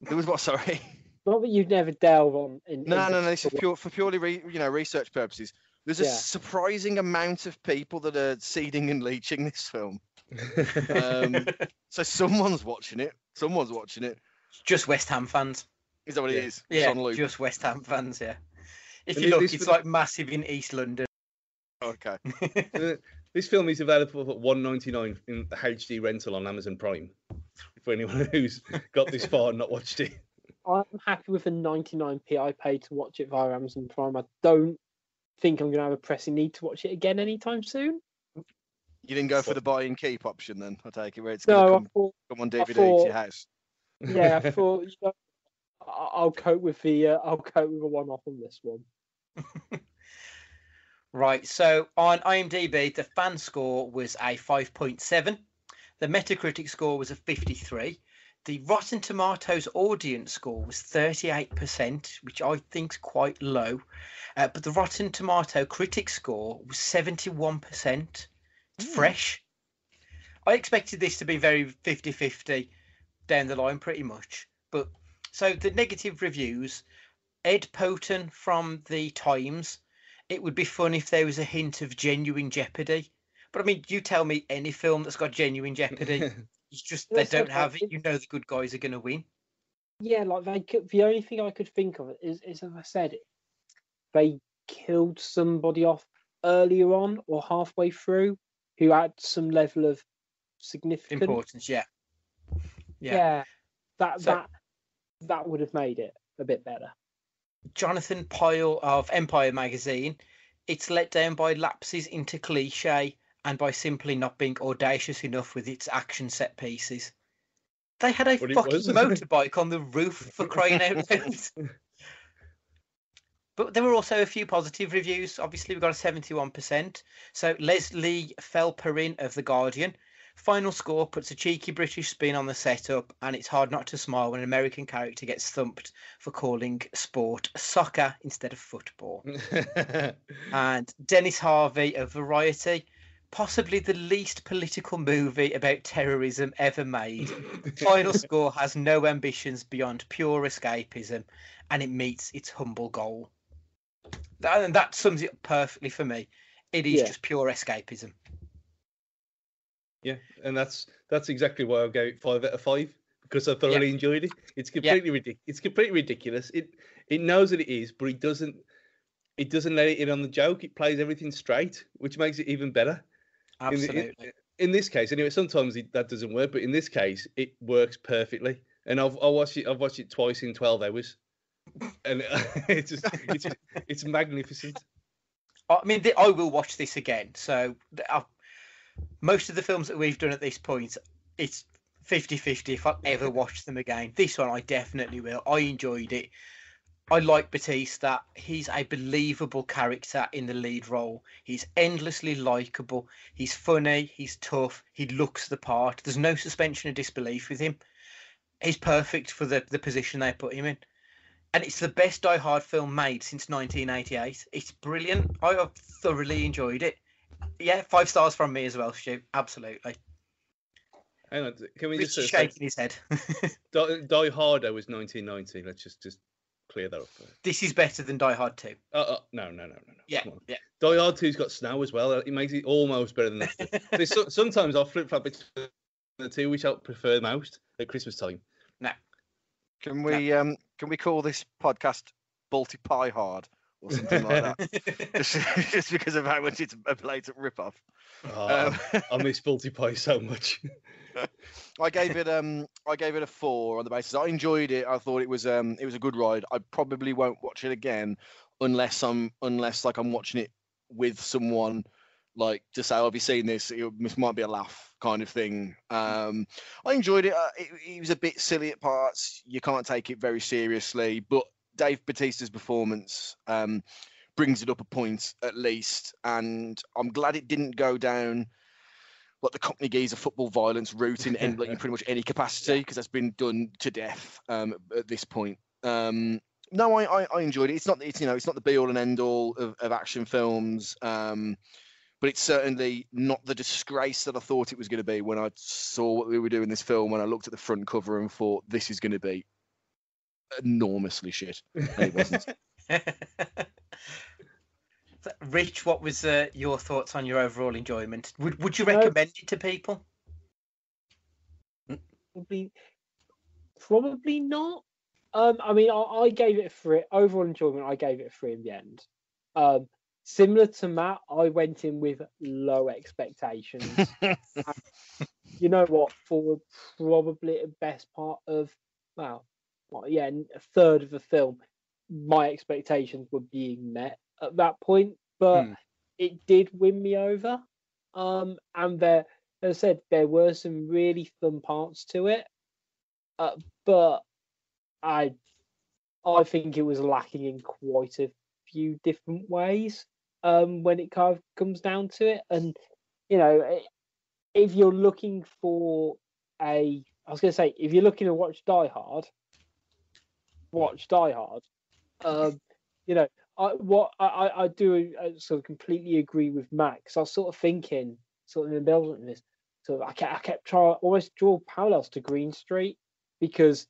Speaker 2: there was what? Sorry.
Speaker 3: Not that you'd never delve on. In,
Speaker 2: No,
Speaker 3: into
Speaker 2: no, no. This is pure for purely re, you know research purposes. There's a
Speaker 3: Yeah.
Speaker 2: surprising amount of people that are seeding and leeching this film. Um, so someone's watching it. Someone's watching it.
Speaker 1: Just West Ham fans.
Speaker 2: Is that what
Speaker 4: Yeah.
Speaker 2: It's
Speaker 1: Yeah,
Speaker 2: on loop.
Speaker 1: just West Ham fans. Yeah. If
Speaker 4: And
Speaker 1: you look, it's like massive in East London.
Speaker 2: Okay.
Speaker 4: Uh, this film is available for one ninety nine in HD rental on Amazon Prime. For anyone who's got this far and not watched it,
Speaker 3: I'm happy with the 99p I paid to watch it via Amazon Prime. I don't think I'm going to have a pressing need to watch it again anytime soon.
Speaker 2: You didn't go for the buy and keep option then. I take it where it's
Speaker 3: No,
Speaker 2: going to come,
Speaker 3: thought,
Speaker 2: come on
Speaker 3: I
Speaker 2: DVD to your house.
Speaker 3: yeah, I thought you know, I- I'll cope with the uh, I'll cope with a one off on this one.
Speaker 1: Right. So on IMDb, the fan score was a 5.7. The Metacritic score was a 53. The Rotten Tomatoes audience score was 38%, which I think's quite low. Uh, but the Rotten Tomato critic score was 71%. It's fresh. I expected this to be very 50 50 down the line, pretty much. But So the negative reviews, Ed Potton from the Times. It would be fun if there was a hint of genuine jeopardy. But I mean, you tell me any film that's got genuine jeopardy. It's just they don't have it. You know the good guys are going to win.
Speaker 3: Yeah, like they could. The only thing I could think of is, is as I said, they killed somebody off earlier on or halfway through who had some level of significance.
Speaker 1: Importance, yeah.
Speaker 3: Yeah,
Speaker 1: Yeah.
Speaker 3: that
Speaker 1: So-
Speaker 3: that that would have made it a bit better.
Speaker 1: Jonathan Pile of Empire magazine. It's let down by lapses into cliche and by simply not being audacious enough with its action set pieces. They had a
Speaker 4: it
Speaker 1: fucking motorbike on the roof for crying out loud. But there were also a few positive reviews. Obviously, we got a 71%. So Leslie Felperin of The Guardian. Final score puts a cheeky British spin on the setup, and it's hard not to smile when an American character gets thumped for calling sport soccer instead of football. and Dennis Harvey of Variety, possibly the least political movie about terrorism ever made. Final score has no ambitions beyond pure escapism, and it meets its humble goal. That, and that sums it up perfectly for me. It is
Speaker 4: Yeah.
Speaker 1: just pure escapism.
Speaker 4: Yeah, and that's that's exactly why I gave it five out of five because I thoroughly enjoyed it. It's completely ridiculous. It's completely ridiculous. It it knows that it is, but it doesn't. It doesn't let it in on the joke. It plays everything straight, which makes it even better. In the- in-
Speaker 1: Absolutely.
Speaker 4: In, this case, anyway, sometimes it, that doesn't work, but in this case, it works perfectly. And I've I watched it. I've watched it twice in twelve hours, and it's just it's it's magnificent.
Speaker 1: I mean, the, I will watch this again. So I, uh, most of the films that we've done at this point, it's 50-50 if I ever watch them again. This one I definitely will. I enjoyed it. I like Batista. He's a believable character in the lead role. He's endlessly likable. He's funny. He's tough. He looks the part. There's no suspension of disbelief with him. He's perfect for the, the position they put him in. And it's the best Die Hard film made since 1988. It's brilliant. I have thoroughly enjoyed it. Yeah, five stars from me as well, Stu. Absolutely.
Speaker 4: Hang on, can we just
Speaker 1: Richie's shaking his head.
Speaker 4: Die, Die Harder was 1990. Let's just just clear that up. first.
Speaker 1: this is better than Die Hard 2.
Speaker 4: Uh, uh, no, no, no, no, no.
Speaker 1: Yeah, yeah.
Speaker 4: Die Hard 2's got snow as well. It makes it almost better than that. There's so, sometimes I'll flip flop between the two, which I prefer most at Christmas time.
Speaker 1: No.
Speaker 2: Can we um can we call this podcast Balti Pie Hard or something like that? just, just because of how much it's a blatant rip-off.
Speaker 4: Oh,
Speaker 2: Um,
Speaker 4: I miss Balti Pie so much.
Speaker 2: I gave it um I gave it a four on the basis I enjoyed it. I thought it was um it was a good ride. I probably won't watch it again unless I'm unless like I'm watching it with someone like to say, "Oh, "Have you seen this?" It this might be a laugh kind of thing. Um, I enjoyed it. Uh, it. It was a bit silly at parts. You can't take it very seriously, but Dave Batista's performance um, brings it up a point at least, and I'm glad it didn't go down like the Cockney geezer football violence route in, in, like, in pretty much any capacity because that's been done to death um, at this point. Um, no, I, I, I enjoyed it. It's not it's you know it's not the be all and end all of, of action films, um, but it's certainly not the disgrace that I thought it was going to be when I saw what we were doing this film. When I looked at the front cover and thought this is going to be enormously shit. And it wasn't.
Speaker 1: So, Rich, what was uh, your thoughts on your overall enjoyment? Would Would you
Speaker 3: No.
Speaker 1: recommend it to people?
Speaker 3: Probably, probably not. Um, I mean, I, I gave it a three. Overall enjoyment, I gave it a three in the end. Um, similar to Matt, I went in with low expectations. And you know what? For probably the best part of, well, well, yeah, a third of the film, my expectations were being met at that point. But
Speaker 1: Hmm.
Speaker 3: it did win me over. Um, and there, as I said, there were some really fun parts to it. Uh, but I, I think it was lacking in quite a few different ways. Um, when it kind of comes down to it, and you know, if you're looking for a, I was going to say, if you're looking to watch Die Hard, watch Die Hard. Um, you know, I what I I, I do uh, sort of completely agree with Max. I was sort of thinking, sort of in the middle of this, so I kept I kept trying almost draw parallels to Green Street because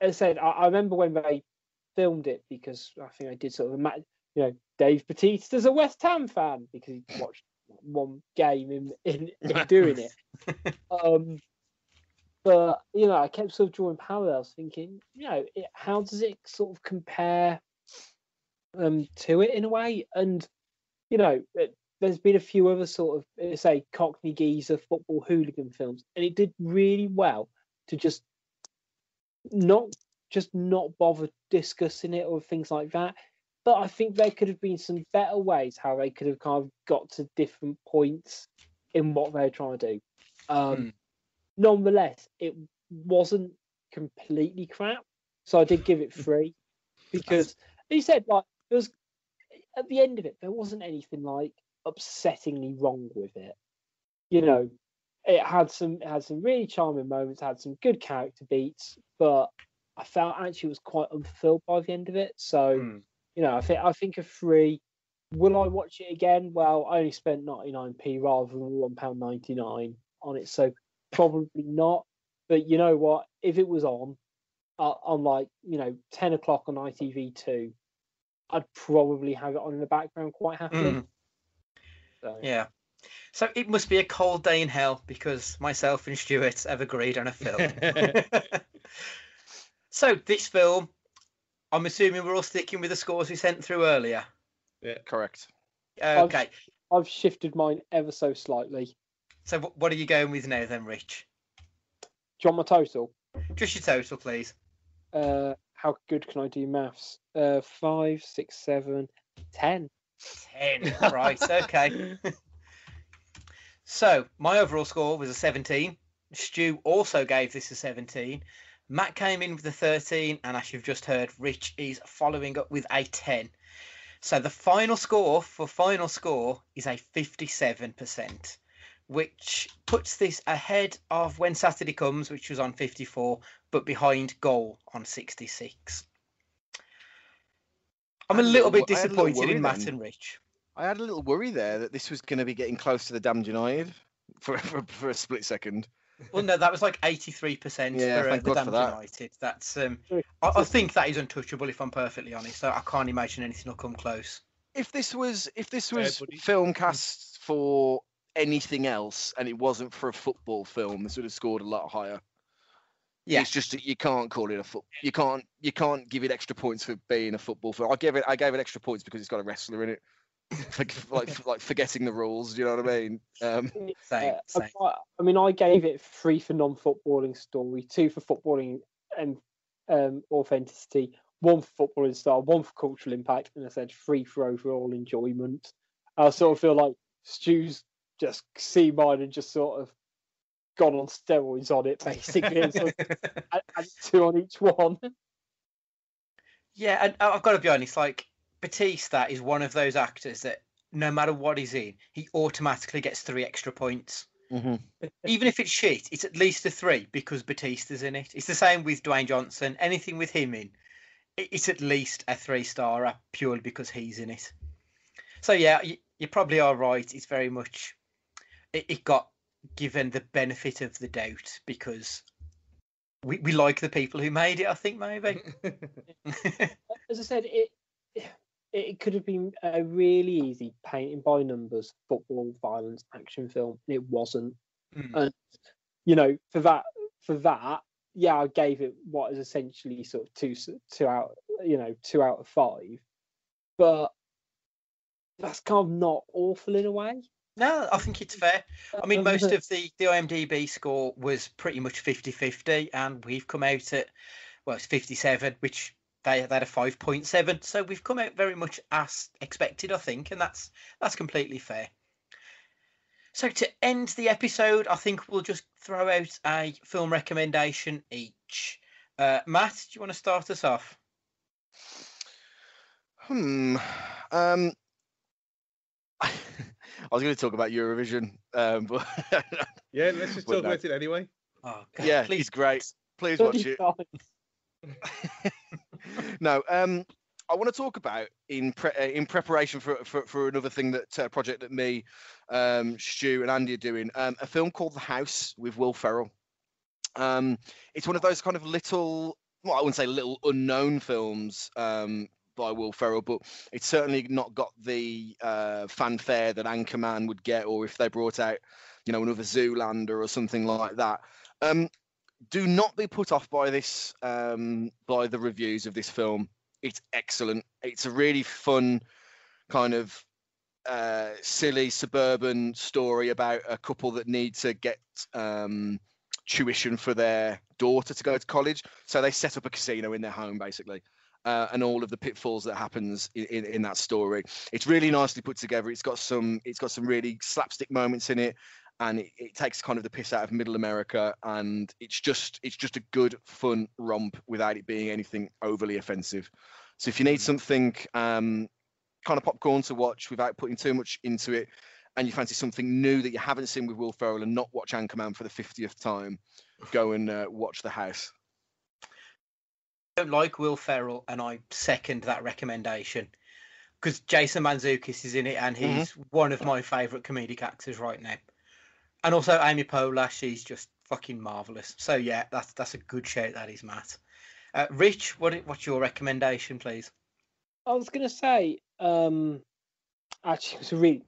Speaker 3: as I said, I, I remember when they filmed it because I think I did sort of ima- you know Dave Batista's a West Ham fan because he watched one game in in, in doing it. Um, but you know, I kept sort of drawing parallels, thinking, you know, it, how does it sort of compare um to it in a way? And you know, it, there's been a few other sort of uh, say Cockney geezer football hooligan films, and it did really well to just not just not bother discussing it or things like that. But I think there could have been some better ways how they could have kind of got to different points in what they're trying to do. Um,
Speaker 1: Hmm.
Speaker 3: Nonetheless, it wasn't completely crap, so I did give it three because he said like there was at the end of it there wasn't anything like upsettingly wrong with it. You know, it had some it had some really charming moments, had some good character beats, but I felt actually it was quite unfulfilled by the end of it. So,
Speaker 1: Hmm.
Speaker 3: you know, I think I think a three. Will I watch it again? Well, I only spent ninety nine p rather than one pound ninety nine on it, so probably not. But you know what? If it was on, uh, on like you know ten o'clock on ITV two, I'd probably have it on in the background quite happily.
Speaker 1: Mm.
Speaker 3: So,
Speaker 1: Yeah. So it must be a cold day in hell because myself and Stuart have agreed on a film. so this film, I'm assuming we're all sticking with the scores we sent through earlier.
Speaker 4: Yeah.
Speaker 2: Correct.
Speaker 1: Okay.
Speaker 3: I've shifted mine ever so slightly.
Speaker 1: So wh- what are you going with now then, Rich?
Speaker 3: Do you want my total?
Speaker 1: Just your total, please.
Speaker 3: Uh, how good can I do maths? Uh, five, six, seven, ten.
Speaker 1: Ten. Right. Okay. so my overall score was a 17. Stu also gave this a 17. Matt came in with a 13, and as you've just heard, Rich is following up with a 10. So the final score for final score is a 57%, which puts this ahead of When Saturday Comes, which was on 54, but behind Goal on 66. I'm a
Speaker 2: I had a
Speaker 1: little
Speaker 2: little
Speaker 1: bit
Speaker 2: wo- I had a little
Speaker 1: disappointed in
Speaker 2: worry
Speaker 1: Matt
Speaker 2: then.
Speaker 1: and Rich.
Speaker 2: I had a little worry there that this was going to be getting close to the damned United for for, for a split second.
Speaker 1: Well, no, that was like 83%
Speaker 2: Yeah,
Speaker 1: for uh, the
Speaker 2: God
Speaker 1: Damned
Speaker 2: that.
Speaker 1: United. That's um, I, I think that is untouchable if I'm perfectly honest. So I can't imagine anything will come close.
Speaker 2: If this was if this was
Speaker 4: buddy.
Speaker 2: film cast for anything else and it wasn't for a football film, this would have scored a lot higher.
Speaker 1: Yeah.
Speaker 2: It's just that you can't call it a foot. You can't you can't give it extra points for being a football film. I gave it I gave it extra points because it's got a wrestler in it. For, like like forgetting the rules. Do you know what I mean? Um,
Speaker 1: Same,
Speaker 3: Uh,
Speaker 1: same.
Speaker 3: I, I mean, I gave it three for non-footballing story, two for footballing and um, authenticity, one for footballing style, one for cultural impact, and I said three for overall enjoyment. I sort of feel like Stu's just C mine and just sort of gone on steroids on it, basically, and sort of add- add two on each one.
Speaker 1: Yeah, and I- I've got to be honest. Like Batista is one of those actors that no matter what he's in, he automatically gets three extra points.
Speaker 2: mhm.
Speaker 1: Even if it's shit, it's at least a three because Batista's in it. It's the same with Dwayne Johnson. Anything with him in, it's at least a three star purely because he's in it. So yeah, you, you probably are right. It's very much it, it got given the benefit of the doubt because we, we like the people who made it. I think maybe.
Speaker 3: As I said, it it could have been a really easy painting by numbers football violence action film. It wasn't.
Speaker 1: Mm.
Speaker 3: and you know for that for that yeah i gave it what is essentially sort of two two out you know two out of five but that's kind of not awful in a way
Speaker 1: No, I think it's fair. I mean, most of the, the IMDb score was pretty much 50 50, and we've come out at, well, it's 57, which they, they had a 5.7. So we've come out very much as expected, I think, and that's that's completely fair. So to end the episode, I think we'll just throw out a film recommendation each. Uh, Matt, do you want to start us off?
Speaker 2: Hmm. Um. I was going to talk about Eurovision, um, but
Speaker 4: Yeah, let's just
Speaker 2: But
Speaker 4: talk
Speaker 2: no.
Speaker 4: about it anyway.
Speaker 1: Oh, God,
Speaker 2: yeah,
Speaker 1: please
Speaker 2: it's great. Please watch it. no, um, I want to talk about in pre- uh, in preparation for, for for another thing that uh, project that me, um, Stu and Andy are doing. Um, a film called The House with Will Ferrell. Um, it's one of those kind of little well, I wouldn't say little unknown films um, by Will Ferrell, but it's certainly not got the uh, fanfare that Anchorman would get, or if they brought out, you know, another Zoolander or something like that. Um, do not be put off by this, um, by the reviews of this film. It's excellent. It's a really fun kind of uh, silly suburban story about a couple that need to get um, tuition for their daughter to go to college. So they set up a casino in their home, basically. Uh, and all of the pitfalls that happens in, in, in, that story. It's really nicely put together. It's got some it's got some really slapstick moments in it, and it, it takes kind of the piss out of Middle America. And it's just it's just a good fun romp without it being anything overly offensive. So if you need something um, kind of popcorn to watch without putting too much into it, and you fancy something new that you haven't seen with Will Ferrell and not watch Anchorman for the 50th time, go and uh, watch The House
Speaker 1: don't like Will Ferrell, and I second that recommendation because Jason Mantzoukas is in it, and he's mm-hmm. one of my favourite comedic actors right now. And also Amy Poehler, she's just fucking marvelous. So yeah, that's that's a good shout. That is Matt. Uh, Rich, what what's your recommendation, please?
Speaker 3: I was gonna say, um, actually, it's a really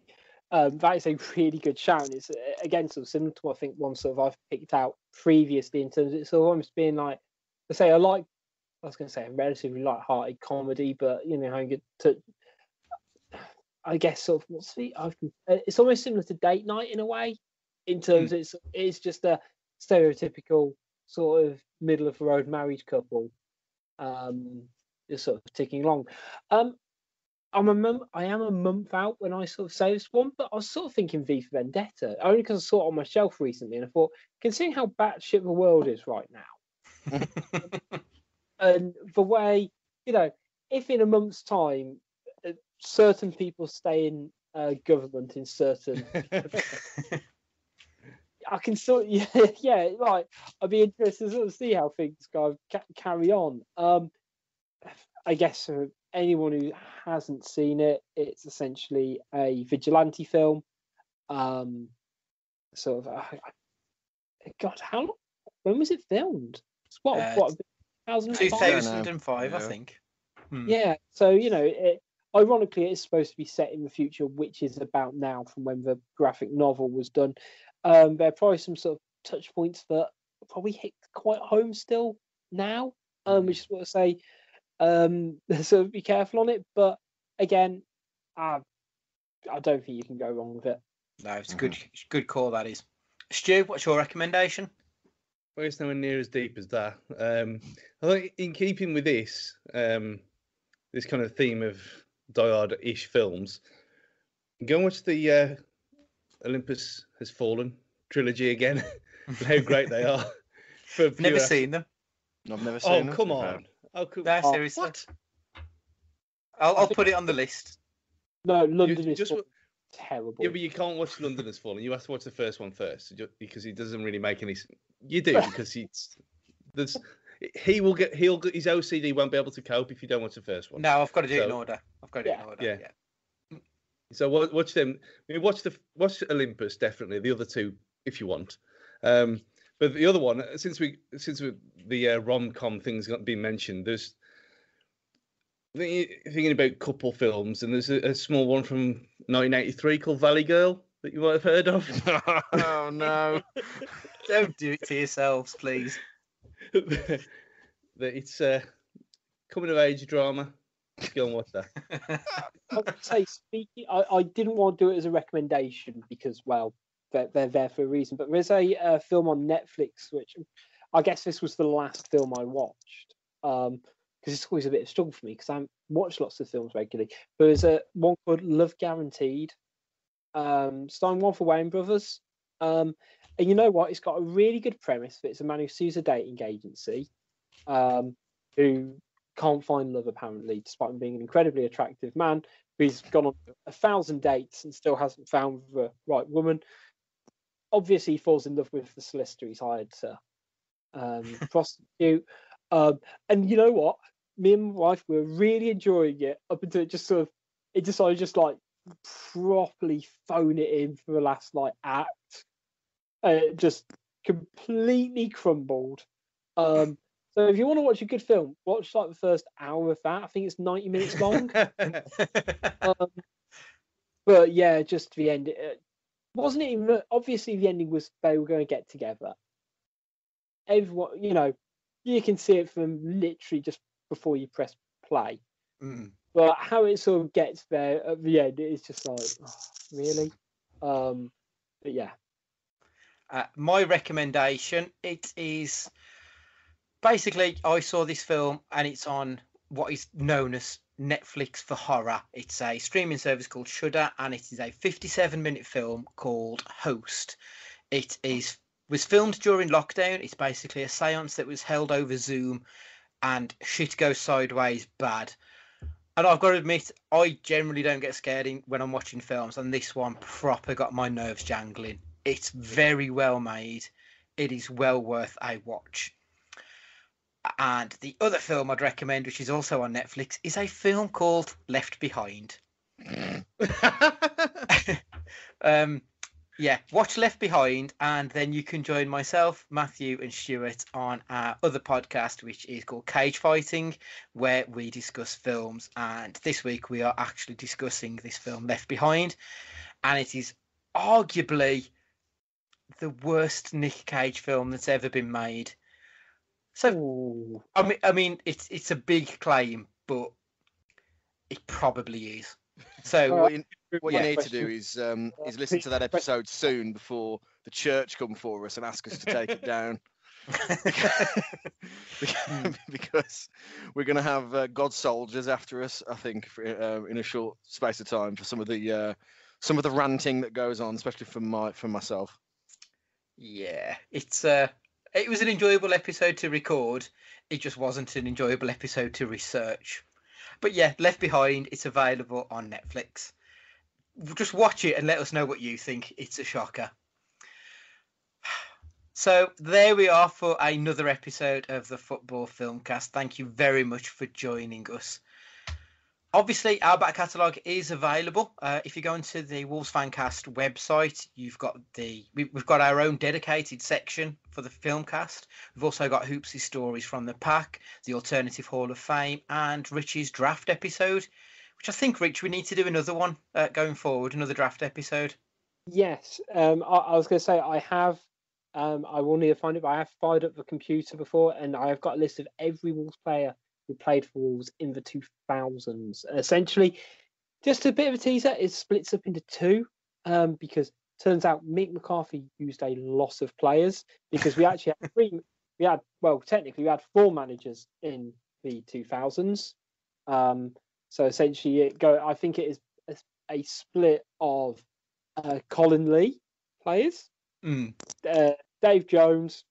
Speaker 3: um, that is a really good shout. It's uh, again sort of similar to I think one sort of I've picked out previously in terms of it's almost being like I say I like I was going to say a relatively light-hearted comedy, but you know, how get to, I guess, sort of what's the? I've, uh, it's almost similar to Date Night in a way, in terms mm. it's it's just a stereotypical sort of middle of the road married couple, um, just sort of ticking along. Um, I'm a mum, I am a month out when I sort of say this one, but I was sort of thinking V for Vendetta only because I saw it on my shelf recently, and I thought, considering how batshit the world is right now. and the way you know, if in a month's time, uh, certain people stay in uh, government in certain. I can sort yeah yeah right. I'd be interested to sort of see how things go ca- carry on. Um, I guess for anyone who hasn't seen it, it's essentially a vigilante film. Um, sort of. Uh, God, how long? When was it filmed? What uh, what
Speaker 1: 2005, I, I think.
Speaker 3: Hmm. Yeah, so you know, it, ironically, it's supposed to be set in the future, which is about now from when the graphic novel was done. Um, there are probably some sort of touch points that probably hit quite home still now, um, which is what I say. Um, so be careful on it, but again, uh, I don't think you can go wrong with it.
Speaker 1: No, it's a good, good call. That is. Stu, what's your recommendation?
Speaker 4: Well, it's nowhere near as deep as that. Um, I think, in keeping with this, um, this kind of theme of die-hard-ish films, go and watch the uh, Olympus Has Fallen trilogy again. how great they are!
Speaker 1: For never seen them.
Speaker 2: I've never seen oh, them.
Speaker 4: Oh come on! Oh, come...
Speaker 1: no, seriously. What? I'll, I'll put it on the list.
Speaker 3: No, London you, is just, terrible.
Speaker 4: Yeah, but you can't watch London Has Fallen. You have to watch the first one first because he doesn't really make any. You do because he's there's he will get he'll his OCD won't be able to cope if you don't watch the first one.
Speaker 1: No, I've got to do so, it in order. I've got to
Speaker 4: yeah.
Speaker 1: do it in order.
Speaker 4: Yeah. yeah. So watch them. I mean, watch the watch Olympus definitely. The other two, if you want. Um, but the other one, since we since we, the uh, rom com things got been mentioned, there's thinking about couple films, and there's a, a, small one from 1983 called Valley Girl that you might have heard of.
Speaker 2: oh no!
Speaker 1: Don't do it to yourselves, please.
Speaker 4: that it's a coming of age drama. Go and watch that.
Speaker 3: I would say speaking, I, I didn't want to do it as a recommendation because, well, they're, they're there for a reason. But there's a, a film on Netflix which I guess this was the last film I watched. Um, because it's always a bit of a struggle for me because I watch lots of films regularly. But there's a one called Love Guaranteed, um, starring one for Wayans Brothers. Um, and you know what? It's got a really good premise. It's a man who sues a dating agency, um, who can't find love apparently, despite him being an incredibly attractive man. He's gone on a thousand dates and still hasn't found the right woman. Obviously, he falls in love with the solicitor he's hired to um, prostitute. Um, and you know what? Me and my wife were really enjoying it up until it just sort of it decided just like properly phone it in for the last like act. And it just completely crumbled. Um So if you want to watch a good film, watch like the first hour of that. I think it's 90 minutes long. um, but yeah, just the end. It, wasn't it even obviously the ending was they were going to get together. Everyone, you know, you can see it from literally just before you press play.
Speaker 1: Mm.
Speaker 3: But how it sort of gets there at the end, it's just like, oh, really? Um, but yeah.
Speaker 1: Uh, my recommendation it is basically I saw this film and it's on what is known as Netflix for horror. It's a streaming service called Shudder, and it is a 57-minute film called Host. It is was filmed during lockdown. It's basically a séance that was held over Zoom, and shit goes sideways bad. And I've got to admit, I generally don't get scared in, when I'm watching films, and this one proper got my nerves jangling. It's very well made. It is well worth a watch. And the other film I'd recommend, which is also on Netflix, is a film called Left Behind. um, yeah, watch Left Behind, and then you can join myself, Matthew, and Stuart on our other podcast, which is called Cage Fighting, where we discuss films. And this week we are actually discussing this film, Left Behind, and it is arguably the worst Nick Cage film that's ever been made. So,
Speaker 3: Ooh.
Speaker 1: I mean, I mean, it's it's a big claim, but it probably is. So,
Speaker 2: what you, what you
Speaker 1: yeah.
Speaker 2: need to do is um, is listen to that episode soon before the church come for us and ask us to take it down. because we're going to have uh, God soldiers after us, I think, for, uh, in a short space of time for some of the uh, some of the ranting that goes on, especially from my from myself.
Speaker 1: yeah, it's uh, it was an enjoyable episode to record. It just wasn't an enjoyable episode to research. But yeah, Left Behind, it's available on Netflix. Just watch it and let us know what you think. It's a shocker. So there we are for another episode of the Football Filmcast. Thank you very much for joining us. Obviously, our back catalogue is available. Uh, if you go into the Wolves Fancast website, you've got the we, we've got our own dedicated section for the film cast. We've also got Hoopsy stories from the pack, the Alternative Hall of Fame, and Rich's draft episode. Which I think, Rich, we need to do another one uh, going forward, another draft episode.
Speaker 3: Yes, um, I, I was going to say I have. Um, I will need to find it, but I have fired up the computer before, and I have got a list of every Wolves player who played for Wolves in the 2000s. Essentially, just a bit of a teaser. It splits up into two um, because turns out Mick McCarthy used a lot of players because we actually had three. We had well, technically, we had four managers in the 2000s. Um, so essentially, it go. I think it is a, a split of uh, Colin Lee players,
Speaker 1: Mm.
Speaker 3: uh, Dave Jones,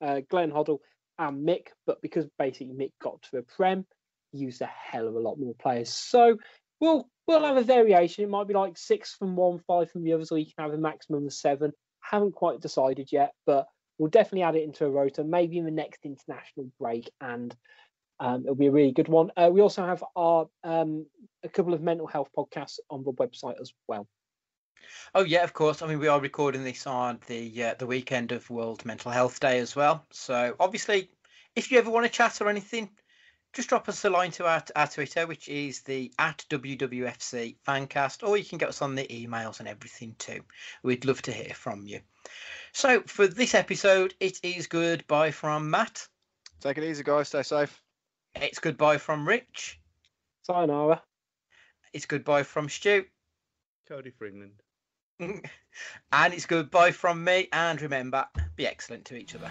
Speaker 3: uh, Glenn Hoddle, and Mick. But because basically Mick got to the Prem, he used a hell of a lot more players. So we'll we'll have a variation. It might be like six from one, five from the others, or you can have a maximum of seven. Haven't quite decided yet, but we'll definitely add it into a rota, maybe in the next international break, and um, it'll be a really good one. Uh, we also have our um, a couple of mental health podcasts on the website as well.
Speaker 1: Oh yeah, of course. I mean, we are recording this on the uh, the weekend of World Mental Health Day as well. So obviously, if you ever want to chat or anything, just drop us a line to our, our Twitter, which is the at WWFC Fancast, or you can get us on the emails and everything too. We'd love to hear from you. So for this episode, it is goodbye from Matt.
Speaker 2: Take it easy, guys. Stay safe.
Speaker 1: It's goodbye from Rich.
Speaker 3: Sayonara.
Speaker 1: It's goodbye from Stu.
Speaker 4: Coady for England.
Speaker 1: and it's goodbye from me. And remember, be excellent to each other.